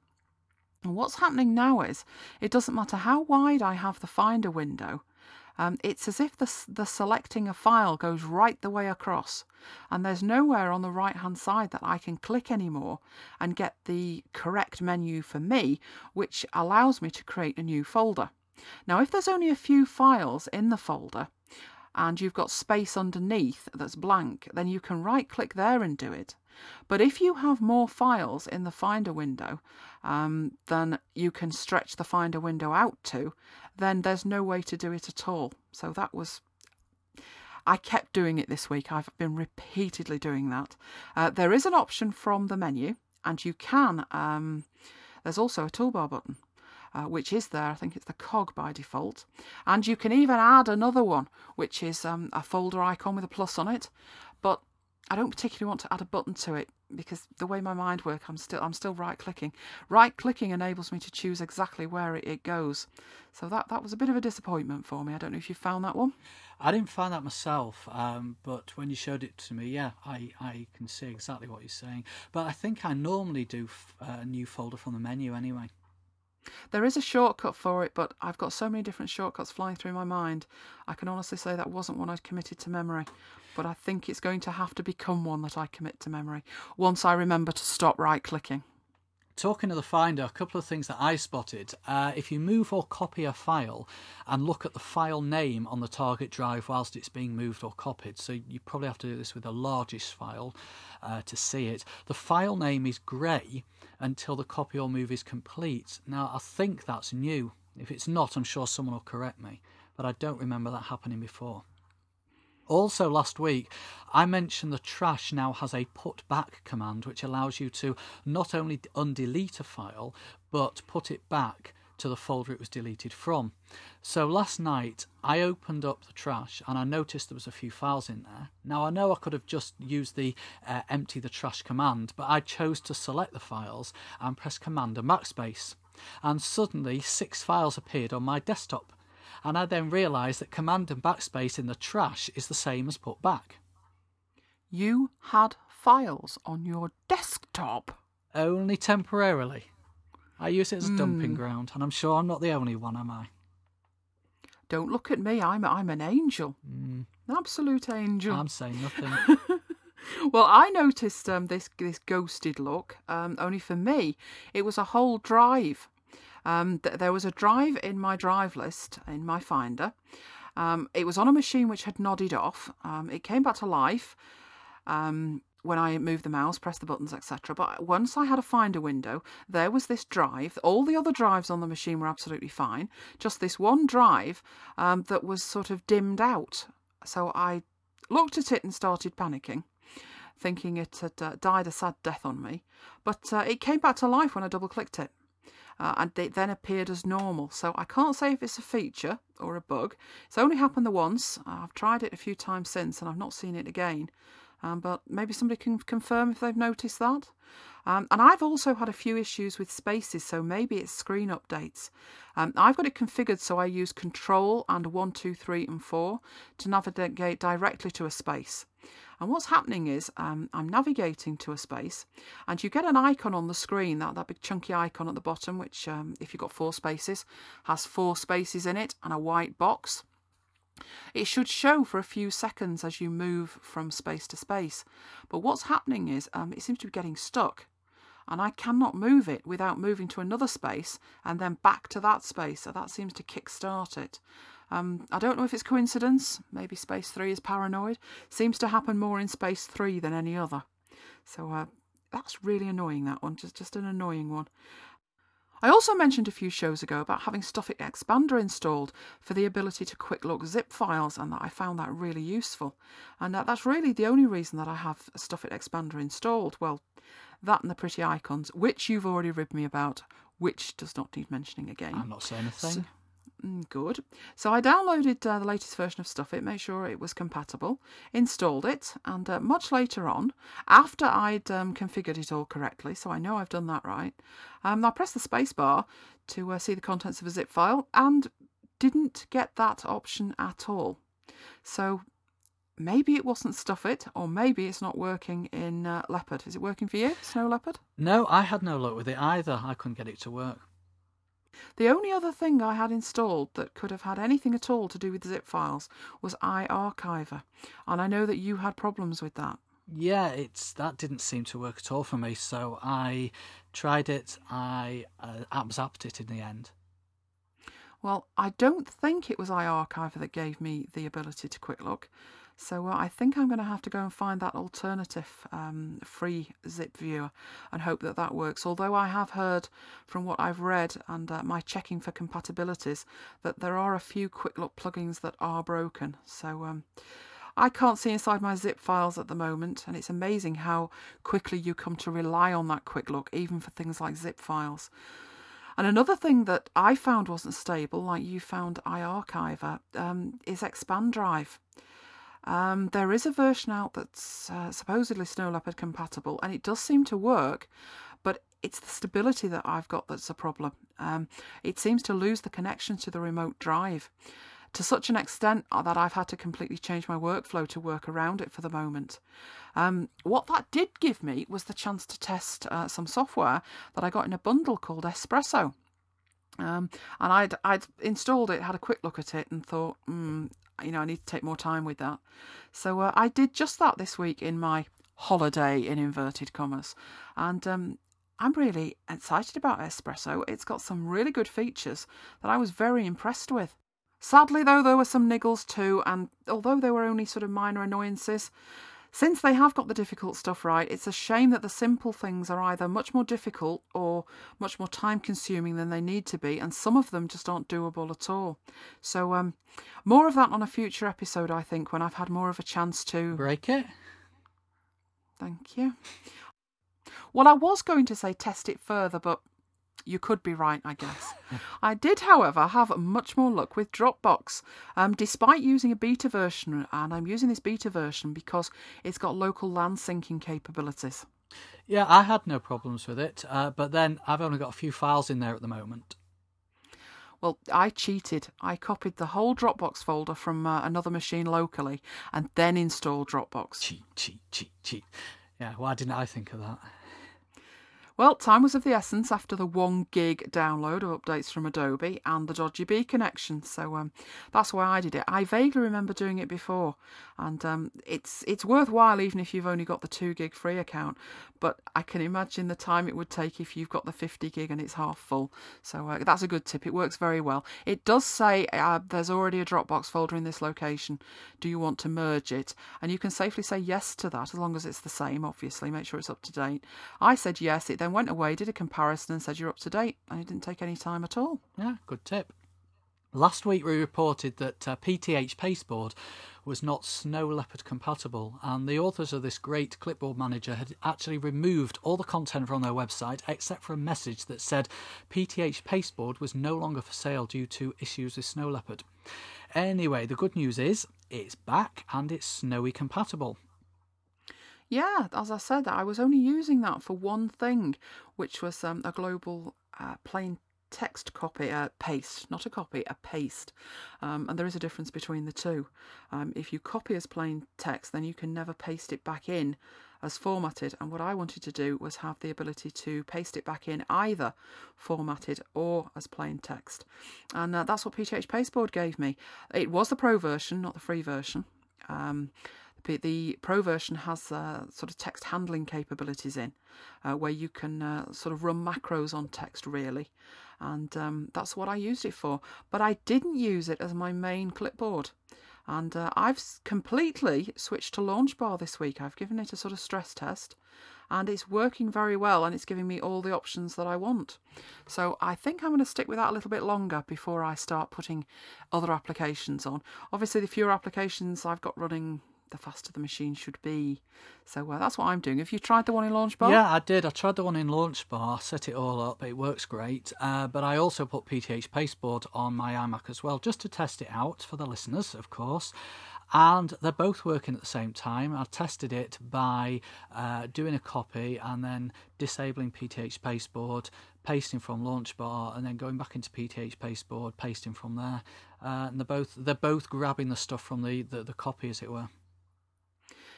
A: And what's happening now is it doesn't matter how wide I have the Finder window, um, it's as if the, the selecting a file goes right the way across, and there's nowhere on the right hand side that I can click anymore and get the correct menu for me, which allows me to create a new folder. Now, if there's only a few files in the folder, and you've got space underneath that's blank, then you can right click there and do it. But if you have more files in the Finder window um, than you can stretch the Finder window out to, then there's no way to do it at all. So that was. I kept doing it this week. I've been repeatedly doing that. Uh, there is an option from the menu, and you can. Um, there's also a toolbar button. Uh, which is there. I think it's the cog by default. And you can even add another one, which is um, a folder icon with a plus on it. I don't particularly want to add a button to it because the way my mind works, I'm still I'm still right clicking. Right clicking enables me to choose exactly where it, it goes. So that that was a bit of a disappointment for me. I don't know if you found that one.
B: I didn't find that myself, um, but when you showed it to me, yeah, I, I can see exactly what you're saying. But I think I normally do f- uh, a new folder from the menu anyway.
A: There is a shortcut for it, but I've got so many different shortcuts flying through my mind. I can honestly say that wasn't one I'd committed to memory, but I think it's going to have to become one that I commit to memory once I remember to stop right clicking.
B: Talking of the Finder, a couple of things that I spotted. Uh, if you move or copy a file and look at the file name on the target drive whilst it's being moved or copied, so you probably have to do this with the largest file uh, to see it, the file name is grey until the copy or move is complete. Now, I think that's new. If it's not, I'm sure someone will correct me, but I don't remember that happening before. Also, last week, I mentioned the trash now has a put back command which allows you to not only undelete a file but put it back to the folder it was deleted from. So last night I opened up the trash and I noticed there was a few files in there. Now I know I could have just used the uh, empty the trash command, but I chose to select the files and press command and backspace. And suddenly six files appeared on my desktop and I then realised that command and backspace in the trash is the same as put back.
A: You had files on your desktop?
B: Only temporarily. I use it as a mm. dumping ground, and I'm sure I'm not the only one, am I?
A: Don't look at me. I'm I'm an angel, mm. absolute angel.
B: I'm saying nothing.
A: well, I noticed um, this this ghosted look. Um, only for me, it was a whole drive um, th- there was a drive in my drive list in my Finder. Um, it was on a machine which had nodded off. Um, it came back to life um, when I moved the mouse, pressed the buttons, etc. But once I had a Finder window, there was this drive. All the other drives on the machine were absolutely fine. Just this one drive um, that was sort of dimmed out. So I looked at it and started panicking thinking it had uh, died a sad death on me. But uh, it came back to life when I double clicked it uh, and it then appeared as normal. So I can't say if it's a feature or a bug. It's only happened the once. I've tried it a few times since and I've not seen it again. Um, but maybe somebody can confirm if they've noticed that. Um, and I've also had a few issues with spaces, so maybe it's screen updates. Um, I've got it configured so I use Control and 1, 2, 3, and 4 to navigate directly to a space. And what's happening is um, I'm navigating to a space, and you get an icon on the screen, that, that big chunky icon at the bottom, which, um, if you've got four spaces, has four spaces in it and a white box. It should show for a few seconds as you move from space to space. But what's happening is um, it seems to be getting stuck. And I cannot move it without moving to another space and then back to that space. So that seems to kick-start it. Um, I don't know if it's coincidence. Maybe Space 3 is paranoid. Seems to happen more in Space 3 than any other. So uh, that's really annoying, that one. Just, just an annoying one. I also mentioned a few shows ago about having Stuffit Expander installed for the ability to quick look zip files, and that I found that really useful. And that, that's really the only reason that I have Stuffit Expander installed. Well, that and the pretty icons, which you've already ribbed me about, which does not need mentioning again.
B: I'm not saying a thing. So,
A: good. So I downloaded uh, the latest version of Stuffit, made sure it was compatible, installed it, and uh, much later on, after I'd um, configured it all correctly, so I know I've done that right, um, I pressed the spacebar to uh, see the contents of a zip file and didn't get that option at all. So maybe it wasn't Stuffit, or maybe it's not working in uh, Leopard. Is it working for you, Snow Leopard?
B: No, I had no luck with it either. I couldn't get it to work.
A: The only other thing I had installed that could have had anything at all to do with zip files was iArchiver, and I know that you had problems with that.
B: Yeah, it's that didn't seem to work at all for me, so I tried it. I uh, zapped it in the end.
A: Well, I don't think it was iArchiver that gave me the ability to quick look. So uh, I think I'm going to have to go and find that alternative um, free zip viewer and hope that that works. Although I have heard from what I've read and uh, my checking for compatibilities that there are a few quick look plugins that are broken. So um, I can't see inside my zip files at the moment, and it's amazing how quickly you come to rely on that quick look, even for things like zip files. And another thing that I found wasn't stable, like you found iArchiver, um, is ExpandDrive. Um, there is a version out that's uh, supposedly Snow Leopard compatible, and it does seem to work, but it's the stability that I've got that's a problem. Um, it seems to lose the connection to the remote drive to such an extent that I've had to completely change my workflow to work around it for the moment. Um, what that did give me was the chance to test uh, some software that I got in a bundle called Espresso. Um, and I'd I'd installed it, had a quick look at it, and thought, mm, you know, I need to take more time with that. So uh, I did just that this week in my holiday in inverted commas, and um, I'm really excited about Espresso. It's got some really good features that I was very impressed with. Sadly, though, there were some niggles too, and although they were only sort of minor annoyances, since they have got the difficult stuff right, it's a shame that the simple things are either much more difficult or much more time consuming than they need to be, and some of them just aren't doable at all. So, um, more of that on a future episode, I think, when I've had more of a chance to.
B: Break it.
A: Thank you. Well, I was going to say test it further, but you could be right, I guess. I did, however, have much more luck with Dropbox, um, despite using a beta version, and I'm using this beta version because it's got local LAN syncing capabilities.
B: Yeah, I had no problems with it, uh, but then I've only got a few files in there at the moment.
A: Well, I cheated. I copied the whole Dropbox folder from uh, another machine locally and then installed Dropbox.
B: Cheat, cheat, cheat, cheat. Yeah, why didn't I think of that?
A: Well, time was of the essence after the one gig download of updates from Adobe and the dodgy B connection. So um, that's why I did it. I vaguely remember doing it before, and um, it's it's worthwhile even if you've only got the two gig free account. But I can imagine the time it would take if you've got the 50 gig and it's half full. So uh, that's a good tip. It works very well. It does say uh, there's already a Dropbox folder in this location. Do you want to merge it? And you can safely say yes to that as long as it's the same. Obviously, make sure it's up to date. I said yes. It then went away, did a comparison, and said you're up to date, and it didn't take any time at all.
B: Yeah, good tip. Last week we reported that uh, PTH Pasteboard was not Snow Leopard compatible, and the authors of this great clipboard manager had actually removed all the content from their website except for a message that said PTH Pasteboard was no longer for sale due to issues with Snow Leopard. Anyway, the good news is it's back and it's Snowy compatible.
A: Yeah, as I said, I was only using that for one thing, which was um, a global uh, plain text copy, uh, paste, not a copy, a paste. Um, and there is a difference between the two. Um, if you copy as plain text, then you can never paste it back in as formatted. And what I wanted to do was have the ability to paste it back in either formatted or as plain text. And uh, that's what PTH Pasteboard gave me. It was the pro version, not the free version. Um, the Pro version has uh, sort of text handling capabilities in, uh, where you can uh, sort of run macros on text really, and um, that's what I used it for. But I didn't use it as my main clipboard, and uh, I've completely switched to Launchbar this week. I've given it a sort of stress test, and it's working very well, and it's giving me all the options that I want. So I think I'm going to stick with that a little bit longer before I start putting other applications on. Obviously, the fewer applications I've got running the faster the machine should be. So uh, that's what I'm doing. Have you tried the one in Launchbar?
B: Yeah, I did. I tried the one in Launchbar, set it all up. It works great. Uh, but I also put PTH Pasteboard on my iMac as well, just to test it out for the listeners, of course. And they're both working at the same time. I tested it by uh, doing a copy and then disabling PTH Pasteboard, pasting from Launchbar, and then going back into PTH Pasteboard, pasting from there. Uh, and they're both they're both grabbing the stuff from the, the, the copy, as it were.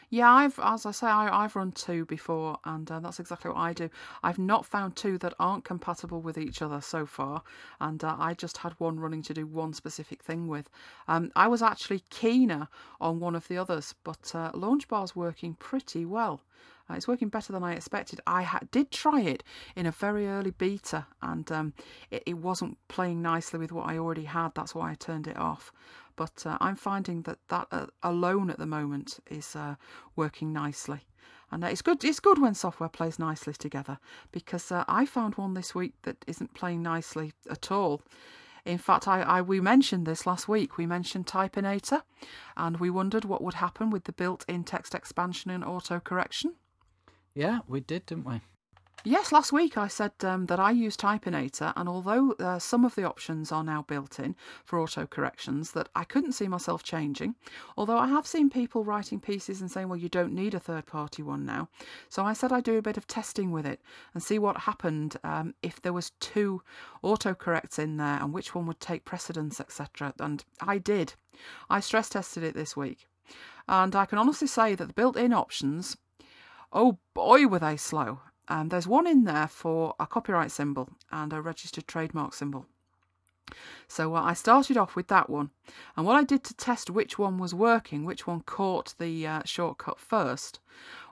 A: Yeah, I've, as I say, I, have run two before, and uh, that's exactly what I do. I've not found two that aren't compatible with each other so far, and uh, I just had one running to do one specific thing with. Um, I was actually keener on one of the others, but uh, Launchbar's working pretty well. Uh, it's working better than I expected. I ha- did try it in a very early beta, and um, it, it wasn't playing nicely with what I already had. That's why I turned it off. But uh, I'm finding that that uh, alone at the moment is uh, working nicely. And uh, it's good. It's good when software plays nicely together because uh, I found one this week that isn't playing nicely at all. In fact, I, I, we mentioned this last week. We mentioned Typinator, and we wondered what would happen with the built-in text expansion and auto correction.
B: Yeah, we did, didn't we?
A: Yes, last week I said um, that I use Typinator, and although uh, some of the options are now built in for auto corrections, that I couldn't see myself changing. Although I have seen people writing pieces and saying, well, you don't need a third party one now. So I said I'd do a bit of testing with it and see what happened um, if there was two autocorrects in there and which one would take precedence, etc. And I did. I stress tested it this week. And I can honestly say that the built in options, oh boy, were they slow. Um, there's one in there for a copyright symbol and a registered trademark symbol. So uh, I started off with that one, and what I did to test which one was working, which one caught the uh, shortcut first,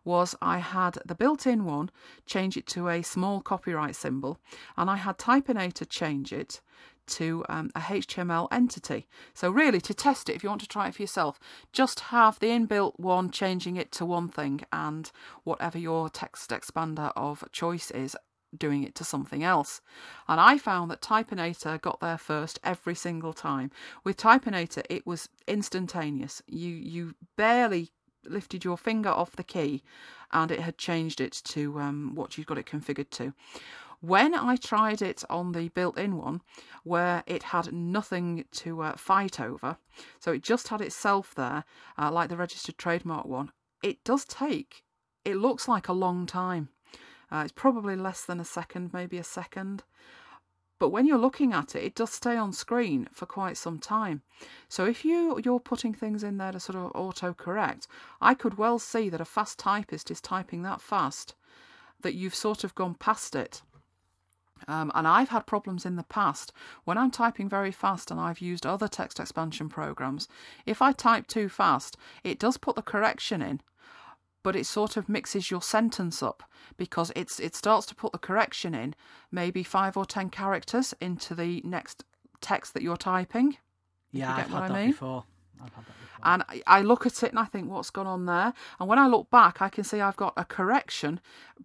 A: was I had the built in one change it to a small copyright symbol, and I had Typinator change it to um, a HTML entity. So, really, to test it, if you want to try it for yourself, just have the inbuilt one changing it to one thing, and whatever your text expander of choice is, doing it to something else. And I found that Typinator got there first every single time. With Typinator, it was instantaneous. You you barely lifted your finger off the key, and it had changed it to um, what you've got it configured to. When I tried it on the built in one, where it had nothing to uh, fight over, so it just had itself there, uh, like the registered trademark one, it does take, it looks like a long time. Uh, it's probably less than a second, maybe a second. But when you're looking at it, it does stay on screen for quite some time. So if you you're putting things in there to sort of auto correct, I could well see that a fast typist is typing that fast that you've sort of gone past it. Um, and I've had problems in the past when I'm typing very fast and I've used other text expansion programs. If I type too fast, it does put the correction in, but it sort of mixes your sentence up because it's it starts to put the correction in, maybe five or ten characters into the next text that you're typing.
B: Yeah, I've had,
A: I mean?
B: before. I've had that before.
A: And I look at it and I think, what's gone on there? And when I look back, I can see I've got a correction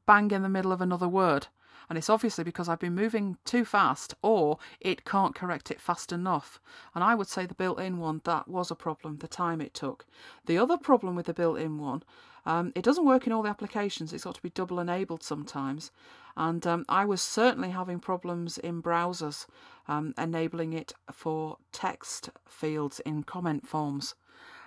A: bang in the middle of another word and it's obviously because I've been moving too fast or it can't correct it fast enough. And I would say the built in one, that was a problem, the time it took. The other problem with the built in one, um, it doesn't work in all the applications, it's got to be double enabled sometimes. And um, I was certainly having problems in browsers um, enabling it for text fields in comment forms.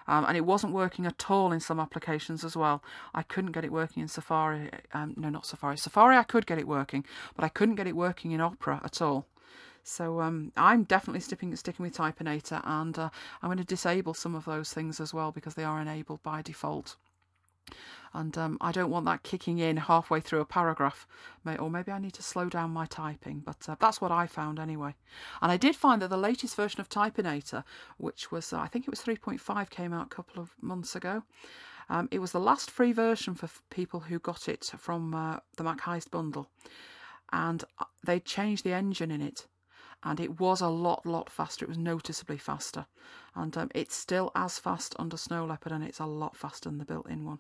A: Um, and it wasn't working at all in some applications as well. I couldn't get it working in Safari. Um, no, not Safari. Safari, I could get it working, but I couldn't get it working in Opera at all. So um, I'm definitely sticking sticking with Typinator, and uh, I'm going to disable some of those things as well because they are enabled by default and um, I don't want that kicking in halfway through a paragraph. Or maybe I need to slow down my typing, but uh, that's what I found anyway. And I did find that the latest version of Typinator, which was, uh, I think it was 3.5, came out a couple of months ago. Um, it was the last free version for people who got it from uh, the MacHeist bundle. And uh, they changed the engine in it and it was a lot, lot faster. It was noticeably faster, and um, it's still as fast under Snow Leopard, and it's a lot faster than the built-in one.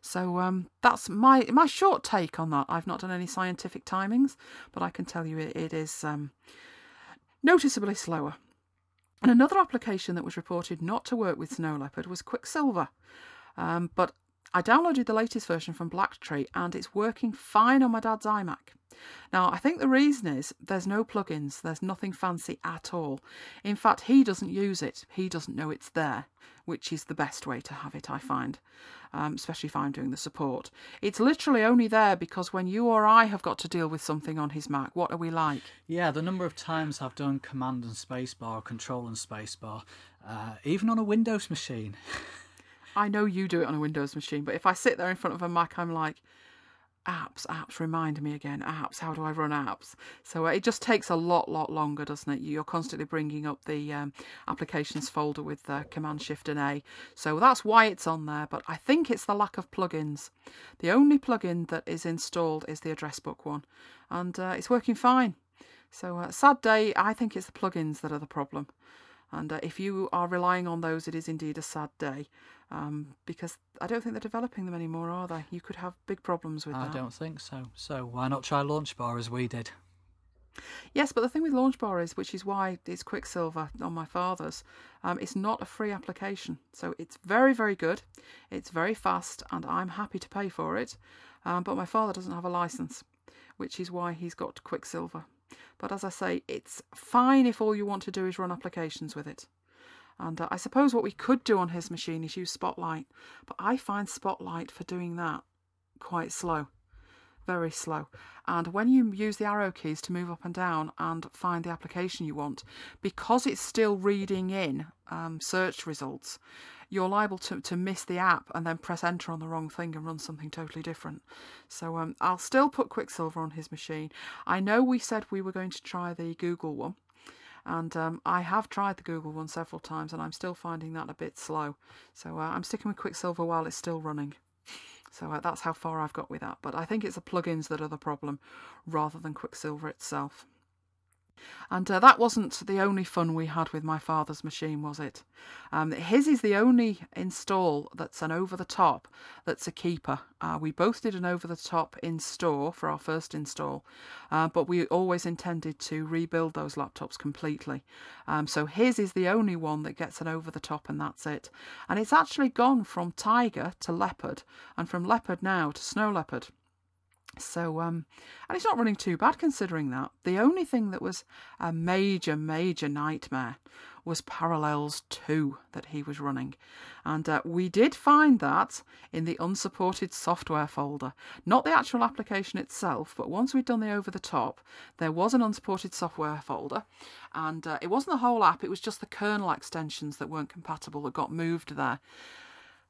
A: So um, that's my my short take on that. I've not done any scientific timings, but I can tell you it, it is um, noticeably slower. And another application that was reported not to work with Snow Leopard was Quicksilver. Um, but I downloaded the latest version from Blacktree and it's working fine on my dad's iMac. Now, I think the reason is there's no plugins, there's nothing fancy at all. In fact, he doesn't use it, he doesn't know it's there, which is the best way to have it, I find, um, especially if I'm doing the support. It's literally only there because when you or I have got to deal with something on his Mac, what are we like?
B: Yeah, the number of times I've done Command and Spacebar, Control and Spacebar, uh, even on a Windows machine.
A: I know you do it on a Windows machine, but if I sit there in front of a Mac, I'm like, apps, apps, remind me again, apps, how do I run apps? So uh, it just takes a lot, lot longer, doesn't it? You're constantly bringing up the um, applications folder with uh, Command Shift and A. So that's why it's on there, but I think it's the lack of plugins. The only plugin that is installed is the address book one, and uh, it's working fine. So uh, sad day, I think it's the plugins that are the problem. And uh, if you are relying on those, it is indeed a sad day um, because I don't think they're developing them anymore, are they? You could have big problems with
B: I
A: that.
B: I don't think so. So why not try Launchbar as we did?
A: Yes, but the thing with Launchbar is, which is why it's Quicksilver on my father's, um, it's not a free application. So it's very, very good. It's very fast, and I'm happy to pay for it. Um, but my father doesn't have a license, which is why he's got Quicksilver. But as I say, it's fine if all you want to do is run applications with it. And uh, I suppose what we could do on his machine is use Spotlight, but I find Spotlight for doing that quite slow, very slow. And when you use the arrow keys to move up and down and find the application you want, because it's still reading in um, search results, you're liable to, to miss the app and then press enter on the wrong thing and run something totally different. So um, I'll still put Quicksilver on his machine. I know we said we were going to try the Google one. And um, I have tried the Google one several times and I'm still finding that a bit slow. So uh, I'm sticking with Quicksilver while it's still running. So uh, that's how far I've got with that. But I think it's the plugins that are the problem rather than Quicksilver itself. And uh, that wasn't the only fun we had with my father's machine, was it? Um, his is the only install that's an over the top that's a keeper. Uh, we both did an over the top in store for our first install, uh, but we always intended to rebuild those laptops completely. Um, so his is the only one that gets an over the top, and that's it. And it's actually gone from Tiger to Leopard, and from Leopard now to Snow Leopard. So, um, and it's not running too bad considering that. The only thing that was a major, major nightmare was Parallels 2 that he was running. And uh, we did find that in the unsupported software folder. Not the actual application itself, but once we'd done the over the top, there was an unsupported software folder. And uh, it wasn't the whole app, it was just the kernel extensions that weren't compatible that got moved there.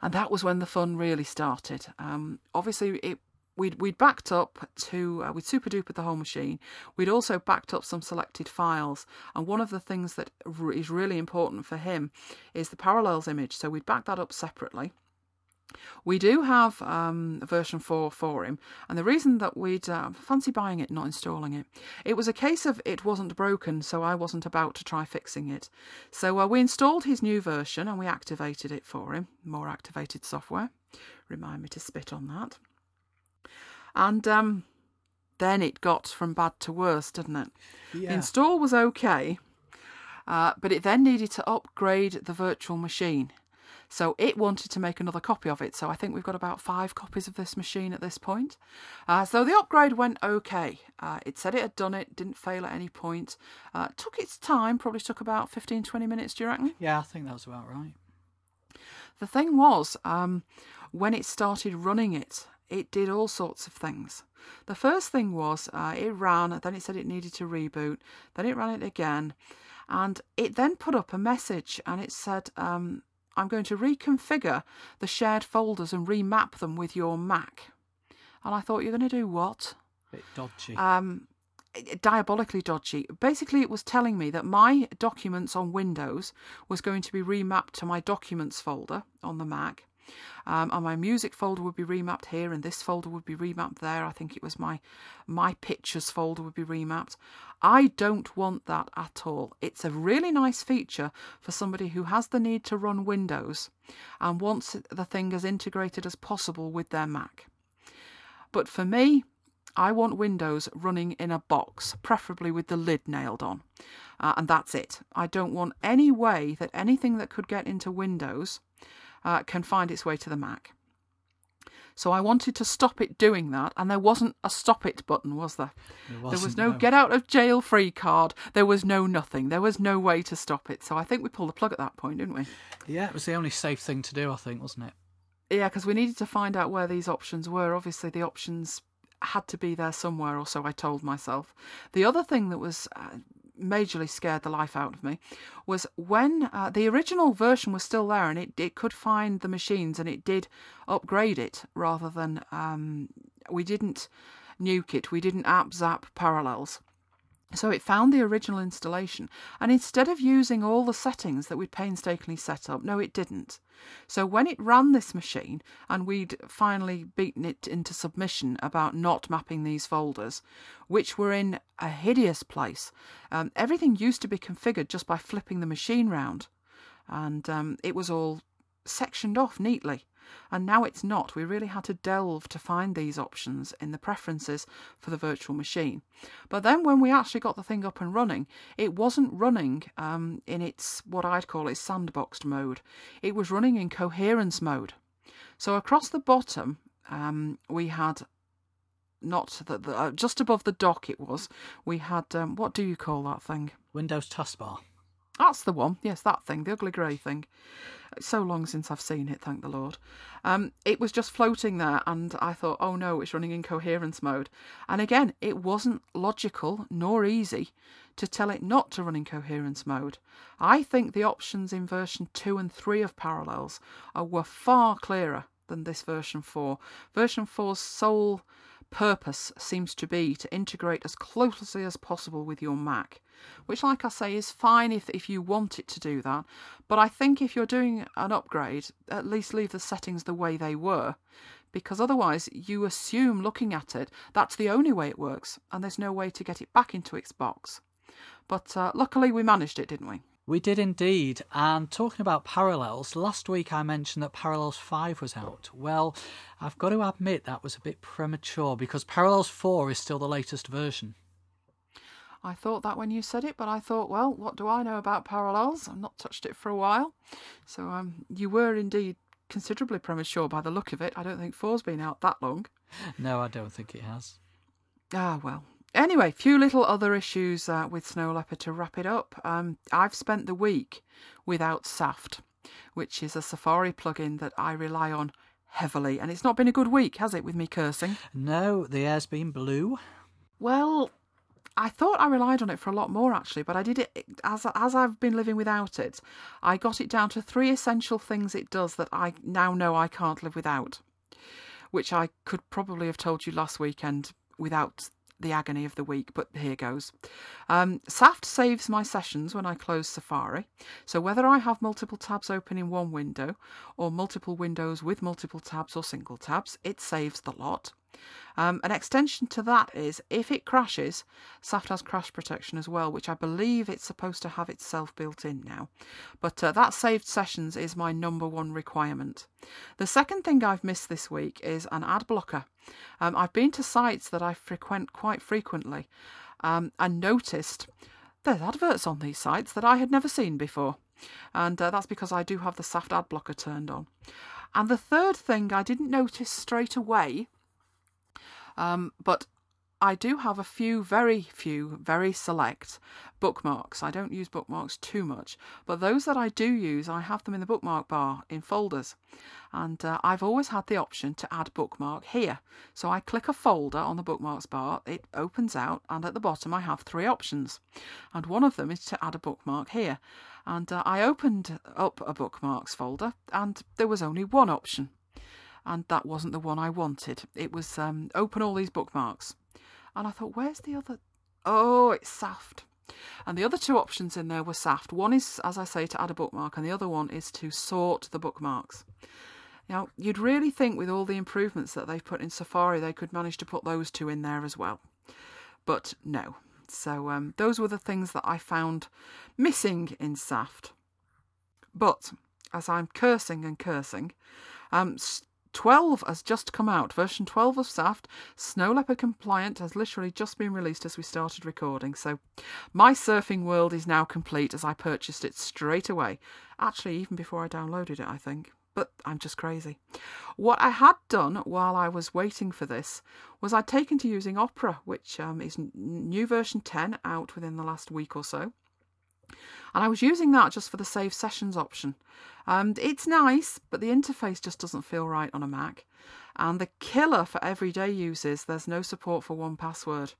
A: And that was when the fun really started. Um, obviously, it we'd we'd backed up to uh, we'd SuperDuper the whole machine. We'd also backed up some selected files, and one of the things that is really important for him is the parallels image. So we'd back that up separately. We do have um, version 4 for him, and the reason that we'd uh, fancy buying it, not installing it, it was a case of it wasn't broken, so I wasn't about to try fixing it. So uh, we installed his new version and we activated it for him, more activated software. Remind me to spit on that. And um, then it got from bad to worse, didn't it?
B: Yeah.
A: The install was okay, uh, but it then needed to upgrade the virtual machine. So it wanted to make another copy of it. So I think we've got about five copies of this machine at this point. Uh, so the upgrade went okay. Uh, it said it had done it, didn't fail at any point. Uh, took its time, probably took about 15, 20 minutes, do you reckon?
B: Yeah, I think that was about right.
A: The thing was, um, when it started running it, it did all sorts of things. The first thing was uh, it ran, then it said it needed to reboot, then it ran it again, and it then put up a message and it said, um, I'm going to reconfigure the shared folders and remap them with your Mac. And I thought, you're going to do what?
B: Bit dodgy.
A: Um, diabolically dodgy. Basically, it was telling me that my documents on Windows was going to be remapped to my documents folder on the Mac. Um, and my music folder would be remapped here, and this folder would be remapped there. I think it was my my pictures folder would be remapped. I don't want that at all. It's a really nice feature for somebody who has the need to run Windows and wants the thing as integrated as possible with their Mac. But for me, I want Windows running in a box, preferably with the lid nailed on. Uh, and that's it. I don't want any way that anything that could get into Windows uh, can find its way to the Mac. So I wanted to stop it doing that, and there wasn't a stop it button, was there?
B: There,
A: There was
B: wasn't,
A: no get out of jail free card. There was no nothing. There was no way to stop it. So I think we pulled the plug at that point, didn't we?
B: Yeah, it was the only safe thing to do, I think, wasn't it?
A: Yeah, because we needed to find out where these options were. Obviously, the options had to be there somewhere, or so I told myself. The other thing that was uh, majorly scared the life out of me was when uh, the original version was still there and it, it could find the machines and it did upgrade it rather than um, we didn't nuke it, we didn't app zap parallels. So it found the original installation, and instead of using all the settings that we'd painstakingly set up, no, it didn't. So when it ran this machine, and we'd finally beaten it into submission about not mapping these folders, which were in a hideous place, um, everything used to be configured just by flipping the machine round, and um, it was all sectioned off neatly. And now it's not. We really had to delve to find these options in the preferences for the virtual machine. But then when we actually got the thing up and running, it wasn't running um, in its what I'd call its sandboxed mode. It was running in coherence mode. So across the bottom, um, we had not the, the uh, just above the dock. It was we had um, what do you call that thing?
B: Windows taskbar.
A: That's the one. Yes, that thing, the ugly grey thing. It's so long since I've seen it, thank the Lord. Um, it was just floating there, and I thought, oh no, it's running in coherence mode. And again, it wasn't logical nor easy to tell it not to run in coherence mode. I think the options in version 2 and 3 of Parallels were far clearer than this version 4. Version 4's sole purpose seems to be to integrate as closely as possible with your Mac, which, like I say, is fine if, if you want it to do that. But I think if you're doing an upgrade, at least leave the settings the way they were, because otherwise you assume looking at it that's the only way it works, and there's no way to get it back into its box. But uh, luckily we managed it, didn't we?
B: We did indeed. And talking about Parallels, last week I mentioned that Parallels 5 was out. Well, I've got to admit that was a bit premature because Parallels 4 is still the latest version.
A: I thought that when you said it, but I thought, well, what do I know about Parallels? I've not touched it for a while. So um, you were indeed considerably premature by the look of it. I don't think 4's been out that long.
B: No, I don't think it has.
A: Ah, well, Anyway, few little other issues uh, with Snow Leopard to wrap it up. Um, I've spent the week without Saft, which is a Safari plugin that I rely on heavily, and it's not been a good week, has it, with me cursing?
B: No, the air's been blue.
A: Well, I thought I relied on it for a lot more actually, but I did it as as I've been living without it. I got it down to three essential things it does that I now know I can't live without, which I could probably have told you last weekend without the agony of the week, but here goes. Um, Saft saves my sessions when I close Safari, so whether I have multiple tabs open in one window, or multiple windows with multiple tabs or single tabs, it saves the lot. Um, an extension to that is if it crashes, Saft has crash protection as well, which I believe it's supposed to have itself built in now. But uh, that saved sessions is my number one requirement. The second thing I've missed this week is an ad blocker. Um, I've been to sites that I frequent quite frequently um, and noticed there's adverts on these sites that I had never seen before. And uh, that's because I do have the Saft ad blocker turned on. And the third thing I didn't notice straight away um, but I do have a few, very few, very select bookmarks. I don't use bookmarks too much, but those that I do use, I have them in the bookmark bar in folders. And uh, I've always had the option to add bookmark here. So I click a folder on the bookmarks bar, it opens out, and at the bottom I have three options. And one of them is to add a bookmark here. And uh, I opened up a bookmarks folder, and there was only one option and that wasn't the one I wanted. It was um, open all these bookmarks. And I thought, where's the other? Oh, it's Saft. And the other two options in there were Saft. One is, as I say, to add a bookmark, and the other one is to sort the bookmarks. Now, you'd really think with all the improvements that they've put in Safari, they could manage to put those two in there as well. But no. So um, those were the things that I found missing in Saft. But as I'm cursing and cursing, um, 12 has just come out. Version 12 of Saft, Snow Leopard compliant, has literally just been released as we started recording. So my surfing world is now complete as I purchased it straight away. Actually, even before I downloaded it, I think. But I'm just crazy. What I had done while I was waiting for this was I'd taken to using Opera, which um, is new version 10 out within the last week or so. And I was using that just for the save sessions option. Um, it's nice, but the interface just doesn't feel right on a Mac. And the killer for everyday users, there's no support for 1Password.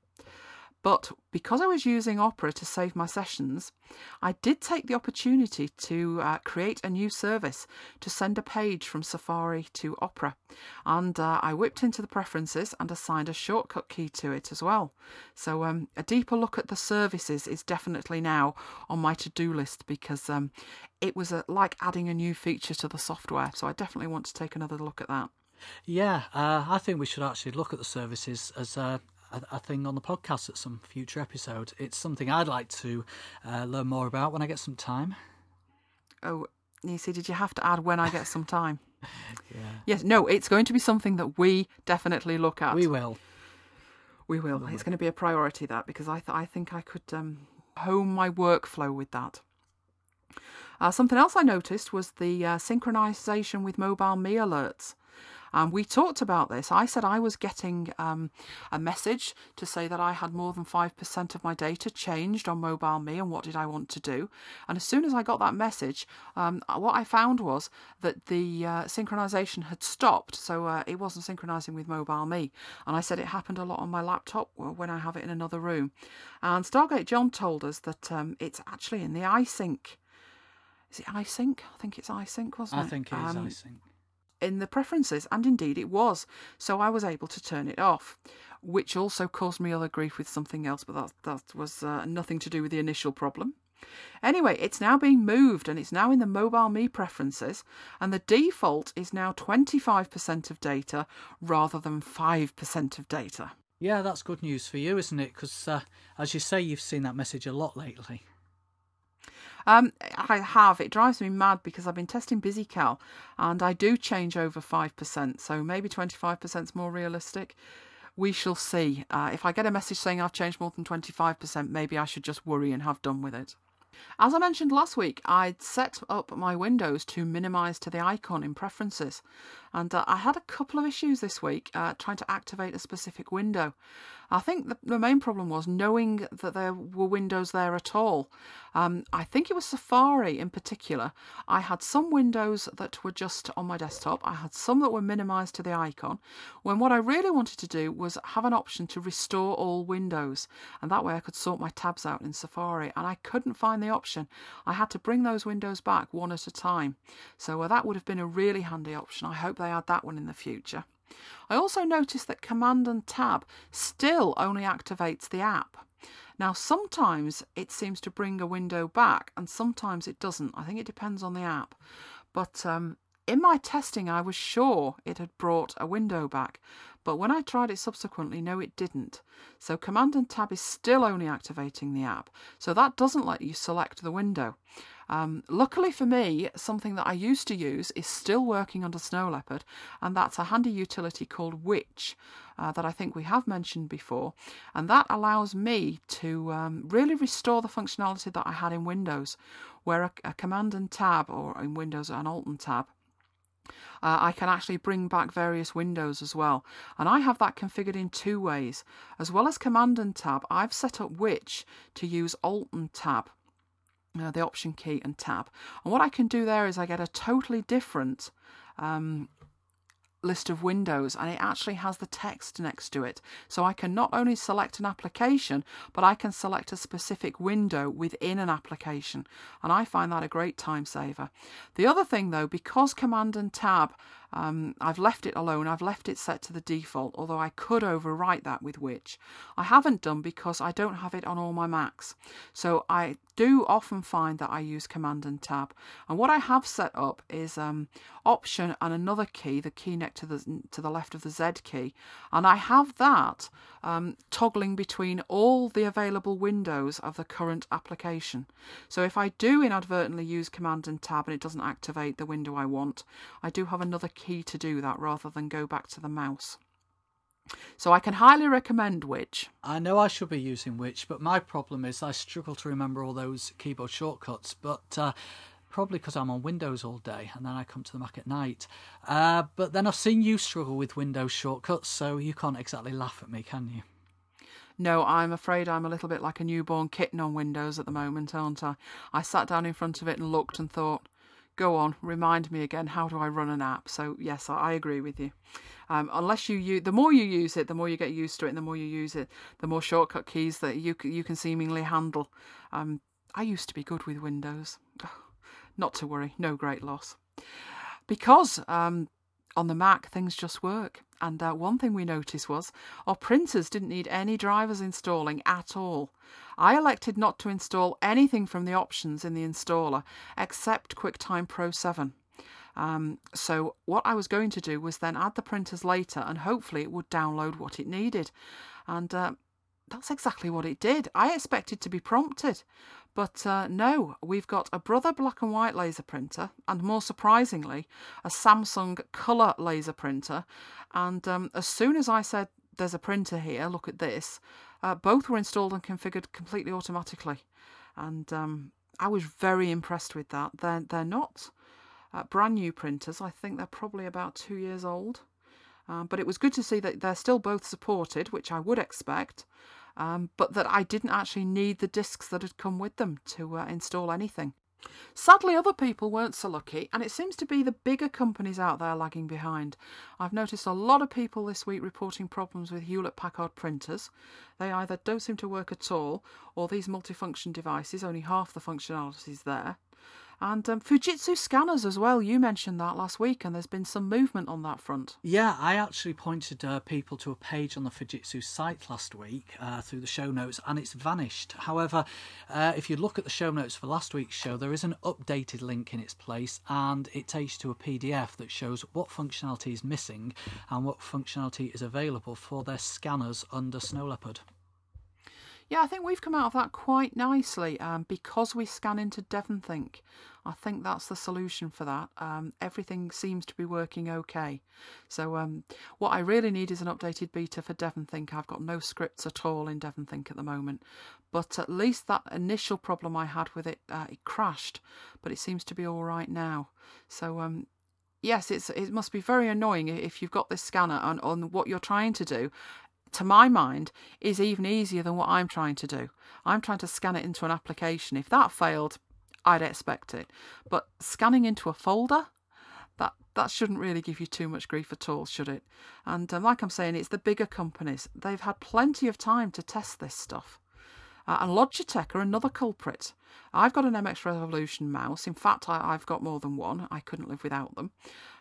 A: But because I was using Opera to save my sessions, I did take the opportunity to uh, create a new service to send a page from Safari to Opera. And uh, I whipped into the preferences and assigned a shortcut key to it as well. So um, a deeper look at the services is definitely now on my to do list because um, it was a, like adding a new feature to the software. So I definitely want to take another look at that.
B: Yeah, uh, I think we should actually look at the services as a, a, a, thing on the podcast at some future episode. It's something I'd like to uh, learn more about when I get some time.
A: Oh, you see, did you have to add when I get some time?
B: yeah.
A: Yes, no, it's going to be something that we definitely look at.
B: We will.
A: We will. We it's will. going to be a priority that because I th- I think I could um, home my workflow with that. Uh, something else I noticed was the uh, synchronization with MobileMe alerts. Um, we talked about this. I said I was getting um, a message to say that I had more than 5% of my data changed on MobileMe and what did I want to do. And as soon as I got that message, um, what I found was that the uh, synchronization had stopped. So uh, it wasn't synchronizing with MobileMe. And I said it happened a lot on my laptop when I have it in another room. And Stargate John told us that um, it's actually in the iSync. Is it iSync? I think it's iSync, wasn't
B: it? I think it is um, iSync
A: in the preferences, and indeed it was. So I was able to turn it off, which also caused me other grief with something else, but that, that was uh, nothing to do with the initial problem. Anyway, it's now being moved and it's now in the MobileMe preferences, and the default is now 25% of data rather than 5% of data.
B: Yeah, that's good news for you, isn't it? Because, uh, as you say, you've seen that message a lot lately.
A: Um, I have. It drives me mad because I've been testing BusyCal and I do change over 5%, so maybe 25% is more realistic. We shall see. Uh, if I get a message saying I've changed more than 25%, maybe I should just worry and have done with it. As I mentioned last week, I'd set up my windows to minimize to the icon in preferences, and uh, I had a couple of issues this week uh, trying to activate a specific window. I think the, the, main problem was knowing that there were windows there at all. Um, I think it was Safari in particular. I had some windows that were just on my desktop, I had some that were minimized to the icon, when what I really wanted to do was have an option to restore all windows, and that way I could sort my tabs out in Safari, and I couldn't find the option. I had to bring those windows back one at a time. So uh, that would have been a really handy option. I hope they add that one in the future. I also noticed that Command and Tab still only activates the app. Now, sometimes it seems to bring a window back, and sometimes it doesn't. I think it depends on the app. But um, in my testing, I was sure it had brought a window back, but when I tried it subsequently, no, it didn't. So Command and Tab is still only activating the app, so that doesn't let you select the window. Um, luckily for me, something that I used to use is still working under Snow Leopard, and that's a handy utility called Witch uh, that I think we have mentioned before. And that allows me to um, really restore the functionality that I had in Windows, where a, a Command and Tab, or in Windows an Alt and Tab, uh, I can actually bring back various windows as well. And I have that configured in two ways. As well as Command and Tab, I've set up Witch to use Alt and Tab uh, the option key and tab. And what I can do there is I get a totally different um, list of windows and it actually has the text next to it. So I can not only select an application, but I can select a specific window within an application. And I find that a great time saver. The other thing though, because Command and Tab um, I've left it alone, I've left it set to the default, although I could overwrite that with Witch. I haven't done because I don't have it on all my Macs. So I do often find that I use Command and Tab. And what I have set up is um, Option and another key, the key next to the, to the left of the Z key. And I have that um, toggling between all the available windows of the current application. So if I do inadvertently use Command and Tab and it doesn't activate the window I want, I do have another key to do that rather than go back to the mouse. So I can highly recommend Witch.
B: I know I should be using Witch, but my problem is I struggle to remember all those keyboard shortcuts. But uh, probably because I'm on Windows all day and then I come to the Mac at night. Uh, but then I've seen you struggle with Windows shortcuts, so you can't exactly laugh at me, can you?
A: No, I'm afraid I'm a little bit like a newborn kitten on Windows at the moment, aren't I? I sat down in front of it and looked and thought, go on, remind me again, how do I run an app? So, yes, I, agree with you. Um, unless you use, the more you use it, the more you get used to it, and the more you use it, the more shortcut keys that you you can seemingly handle. Um, I used to be good with Windows. Not to worry, no great loss. Because um, on the Mac, things just work. And uh, one thing we noticed was our printers didn't need any drivers installing at all. I elected not to install anything from the options in the installer except QuickTime Pro 7. Um, so what I was going to do was then add the printers later and hopefully it would download what it needed. And uh, that's exactly what it did. I expected to be prompted. But uh, no, we've got a Brother black and white laser printer, and more surprisingly, a Samsung colour laser printer. And um, as soon as I said, There's a printer here, look at this, uh, both were installed and configured completely automatically. And um, I was very impressed with that. They're, they're not uh, brand new printers, I think they're probably about two years old. Um, but it was good to see that they're still both supported, which I would expect um, but that I didn't actually need the discs that had come with them to uh, install anything. Sadly, other people weren't so lucky, and it seems to be the bigger companies out there lagging behind. I've noticed a lot of people this week reporting problems with Hewlett Packard printers. They either don't seem to work at all, or these multifunction devices, only half the functionality is there. And um, Fujitsu scanners as well. You mentioned that last week, and there's been some movement on that front.
B: Yeah, I actually pointed uh, people to a page on the Fujitsu site last week uh, through the show notes, and it's vanished. However, uh, if you look at the show notes for last week's show, there is an updated link in its place, and it takes you to a PDF that shows what functionality is missing and what functionality is available for their scanners under Snow Leopard.
A: Yeah, I think we've come out of that quite nicely um, because we scan into DevonThink. I think that's the solution for that. Um, everything seems to be working okay. So um, what I really need is an updated beta for DevonThink. I've got no scripts at all in DevonThink at the moment, but at least that initial problem I had with it, uh, it crashed, but it seems to be all right now. So um, yes, it's it must be very annoying if you've got this scanner on, on what you're trying to do to my mind, is even easier than what I'm trying to do. I'm trying to scan it into an application. If that failed, I'd expect it. But scanning into a folder, that that shouldn't really give you too much grief at all, should it? And um, like I'm saying, it's the bigger companies. They've had plenty of time to test this stuff. Uh, and Logitech are another culprit. I've got an MX Revolution mouse. In fact, I, have got more than one. I couldn't live without them.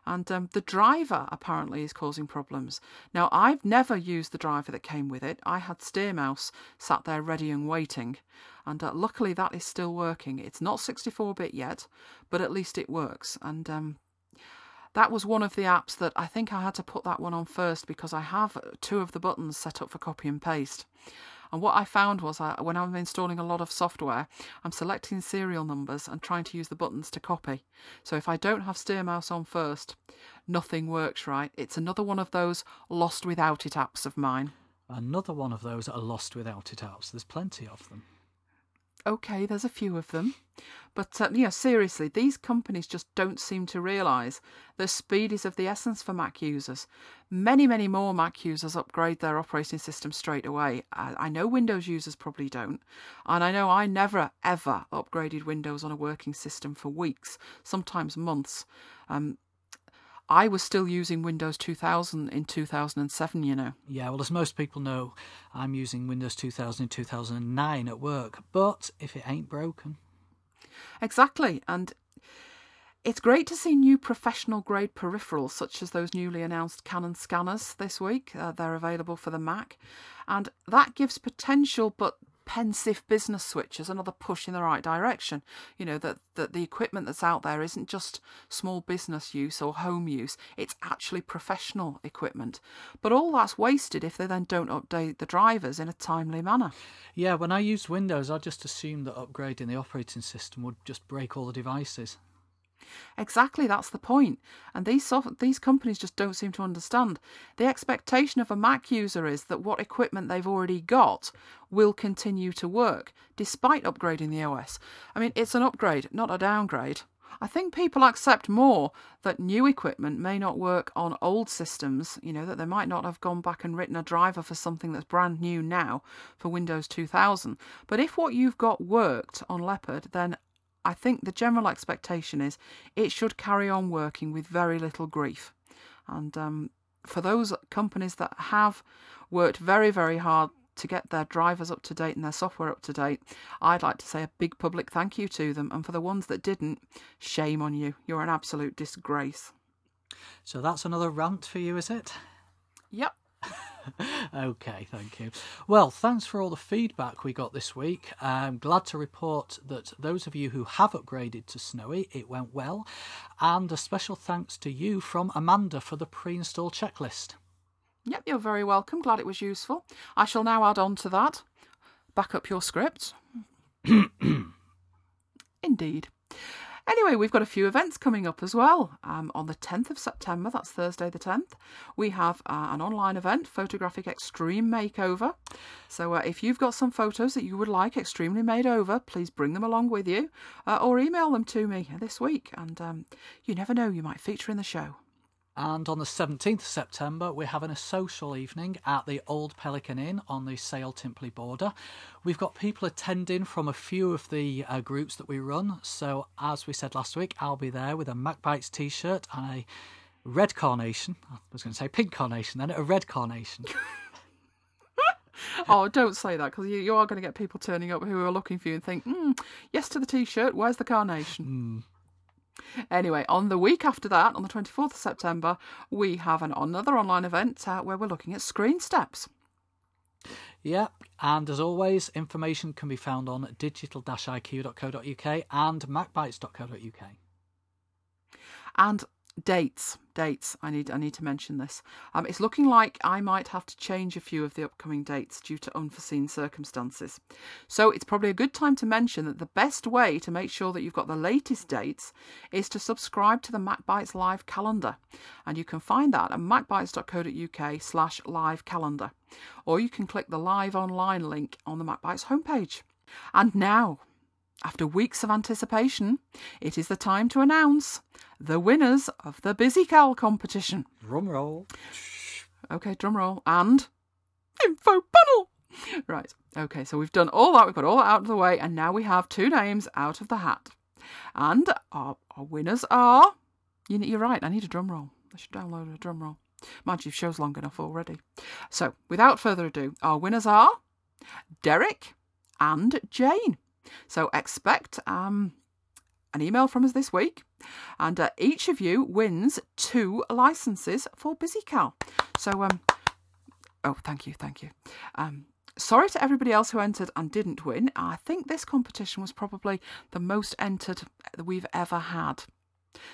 A: And um, the driver apparently is causing problems. Now, I've never used the driver that came with it. I had SteerMouse sat there ready and waiting. And uh, luckily, that is still working. It's not 64 bit yet, but at least it works. And um, that was one of the apps that I think I had to put that one on first because I have two of the buttons set up for copy and paste. And what I found was I, when I'm installing a lot of software, I'm selecting serial numbers and trying to use the buttons to copy. So if I don't have SteerMouse on first, nothing works right. It's another one of those lost without it apps of mine.
B: Another one of those are lost without it apps. There's plenty of them
A: okay, there's a few of them. But, uh, you know, seriously, these companies just don't seem to realise the speed is of the essence for Mac users. Many, many more Mac users upgrade their operating system straight away. I, I know Windows users probably don't. And I know I never, ever upgraded Windows on a working system for weeks, sometimes months. Um, I was still using Windows 2000 in 2007, you know.
B: Yeah, well, as most people know, I'm using Windows 2000 in 2009 at work, but if it ain't broken.
A: Exactly, and it's great to see new professional grade peripherals such as those newly announced Canon scanners this week. Uh, they're available for the Mac, and that gives potential but pensive business switches another push in the right direction. You know, that, that the equipment that's out there isn't just small business use or home use, it's actually professional equipment. But all that's wasted if they then don't update the drivers in a timely manner.
B: Yeah, when I used Windows, I just assumed that upgrading the operating system would just break all the devices.
A: Exactly, that's the point. And these soft, these companies just don't seem to understand. The expectation of a Mac user is that what equipment they've already got will continue to work despite upgrading the OS. I mean, it's an upgrade, not a downgrade. I think people accept more that new equipment may not work on old systems, you know, that they might not have gone back and written a driver for something that's brand new now for Windows 2000. But if what you've got worked on Leopard, then I think the general expectation is it should carry on working with very little grief. And um, for those companies that have worked very, very hard to get their drivers up to date and their software up to date, I'd like to say a big public thank you to them. And for the ones that didn't, shame on you. You're an absolute disgrace.
B: So that's another rant for you, is it?
A: Yep.
B: okay, thank you. Well, thanks for all the feedback we got this week. I'm glad to report that those of you who have upgraded to Snowy, it went well. And a special thanks to you from Amanda for the pre install checklist.
A: Yep, you're very welcome. Glad it was useful. I shall now add on to that. Back up your script. Indeed. Anyway, we've got a few events coming up as well. Um, on the 10th of September, that's Thursday the 10th, we have uh, an online event, Photographic Extreme Makeover. So uh, if you've got some photos that you would like extremely made over, please bring them along with you uh, or email them to me this week. And um, you never know, you might feature in the show.
B: And on the 17th of September, we're having a social evening at the Old Pelican Inn on the Sale Timperley border. We've got people attending from a few of the uh, groups that we run. So, as we said last week, I'll be there with a MacBytes t shirt and a red carnation. I was going to say pink carnation, then a red carnation.
A: oh, don't say that because you, you are going to get people turning up who are looking for you and think, mm, yes to the t shirt, where's the carnation?
B: Mm.
A: Anyway, on the week after that, on the 24th of September, we have an, another online event uh, where we're looking at ScreenSteps.
B: Yeah, and as always, information can be found on digital-iq.co.uk and macbytes.co.uk.
A: And dates dates i need i need to mention this. Um, it's looking like i might have to change a few of the upcoming dates due to unforeseen circumstances. So it's probably a good time to mention that the best way to make sure that you've got the latest dates is to subscribe to the macbytes live calendar. And you can find that at macbytes.co.uk slash live calendar. Or you can click the live online link on the macbytes homepage. And now after weeks of anticipation, it is the time to announce the winners of the BusyCal competition.
B: Drum roll.
A: Okay, drum roll. And info panel. Right. Okay, so we've done all that. We've got all that out of the way. And now we have two names out of the hat. And our, our winners are. You, you're right. I need a drum roll. I should download a drum roll. Mind you, show's long enough already. So, without further ado, our winners are Derek and Jane. So expect um, an email from us this week, and uh, each of you wins two licenses for BusyCal. So, um, oh, thank you, thank you. Um, sorry to everybody else who entered and didn't win. I think this competition was probably the most entered that we've ever had.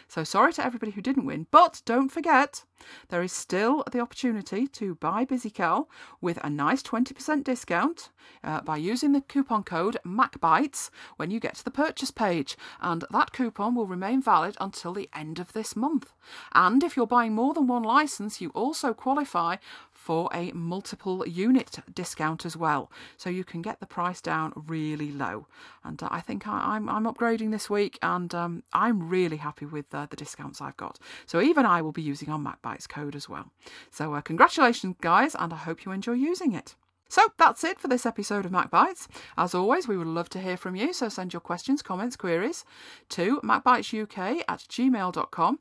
A: So sorry to everybody who didn't win, but don't forget there is still the opportunity to buy BusyCal with a nice 20% discount uh, by using the coupon code MacBytes when you get to the purchase page, and that coupon will remain valid until the end of this month. And if you're buying more than one license, you also qualify for a multiple unit discount as well. So you can get the price down really low. And uh, I think I, am I'm, I'm upgrading this week and um, I'm really happy with uh, the discounts I've got. So even I will be using our MacBytes code as well. So uh, congratulations, guys, and I hope you enjoy using it. So that's it for this episode of MacBytes. As always, we would love to hear from you, so send your questions, comments, queries to macbytesuk at gmail.com.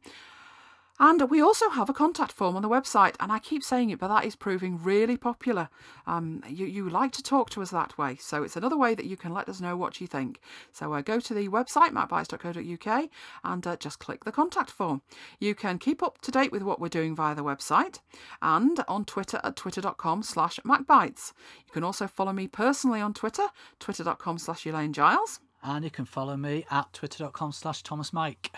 A: And we also have a contact form on the website, and I keep saying it, but that is proving really popular. Um, you, you like to talk to us that way, so it's another way that you can let us know what you think. So uh, go to the website, macbytes.co.uk, and uh, just click the contact form. You can keep up to date with what we're doing via the website and on Twitter at twitter.com slash macbytes. You can also follow me personally on Twitter, twitter.com slash Elaine Giles.
B: And you can follow me at twitter.com slash Thomas Mike.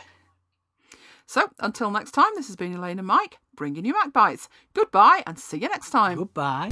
A: So until next time, this has been Elaine and Mike bringing you MacBytes. Goodbye and see you next time.
B: Goodbye.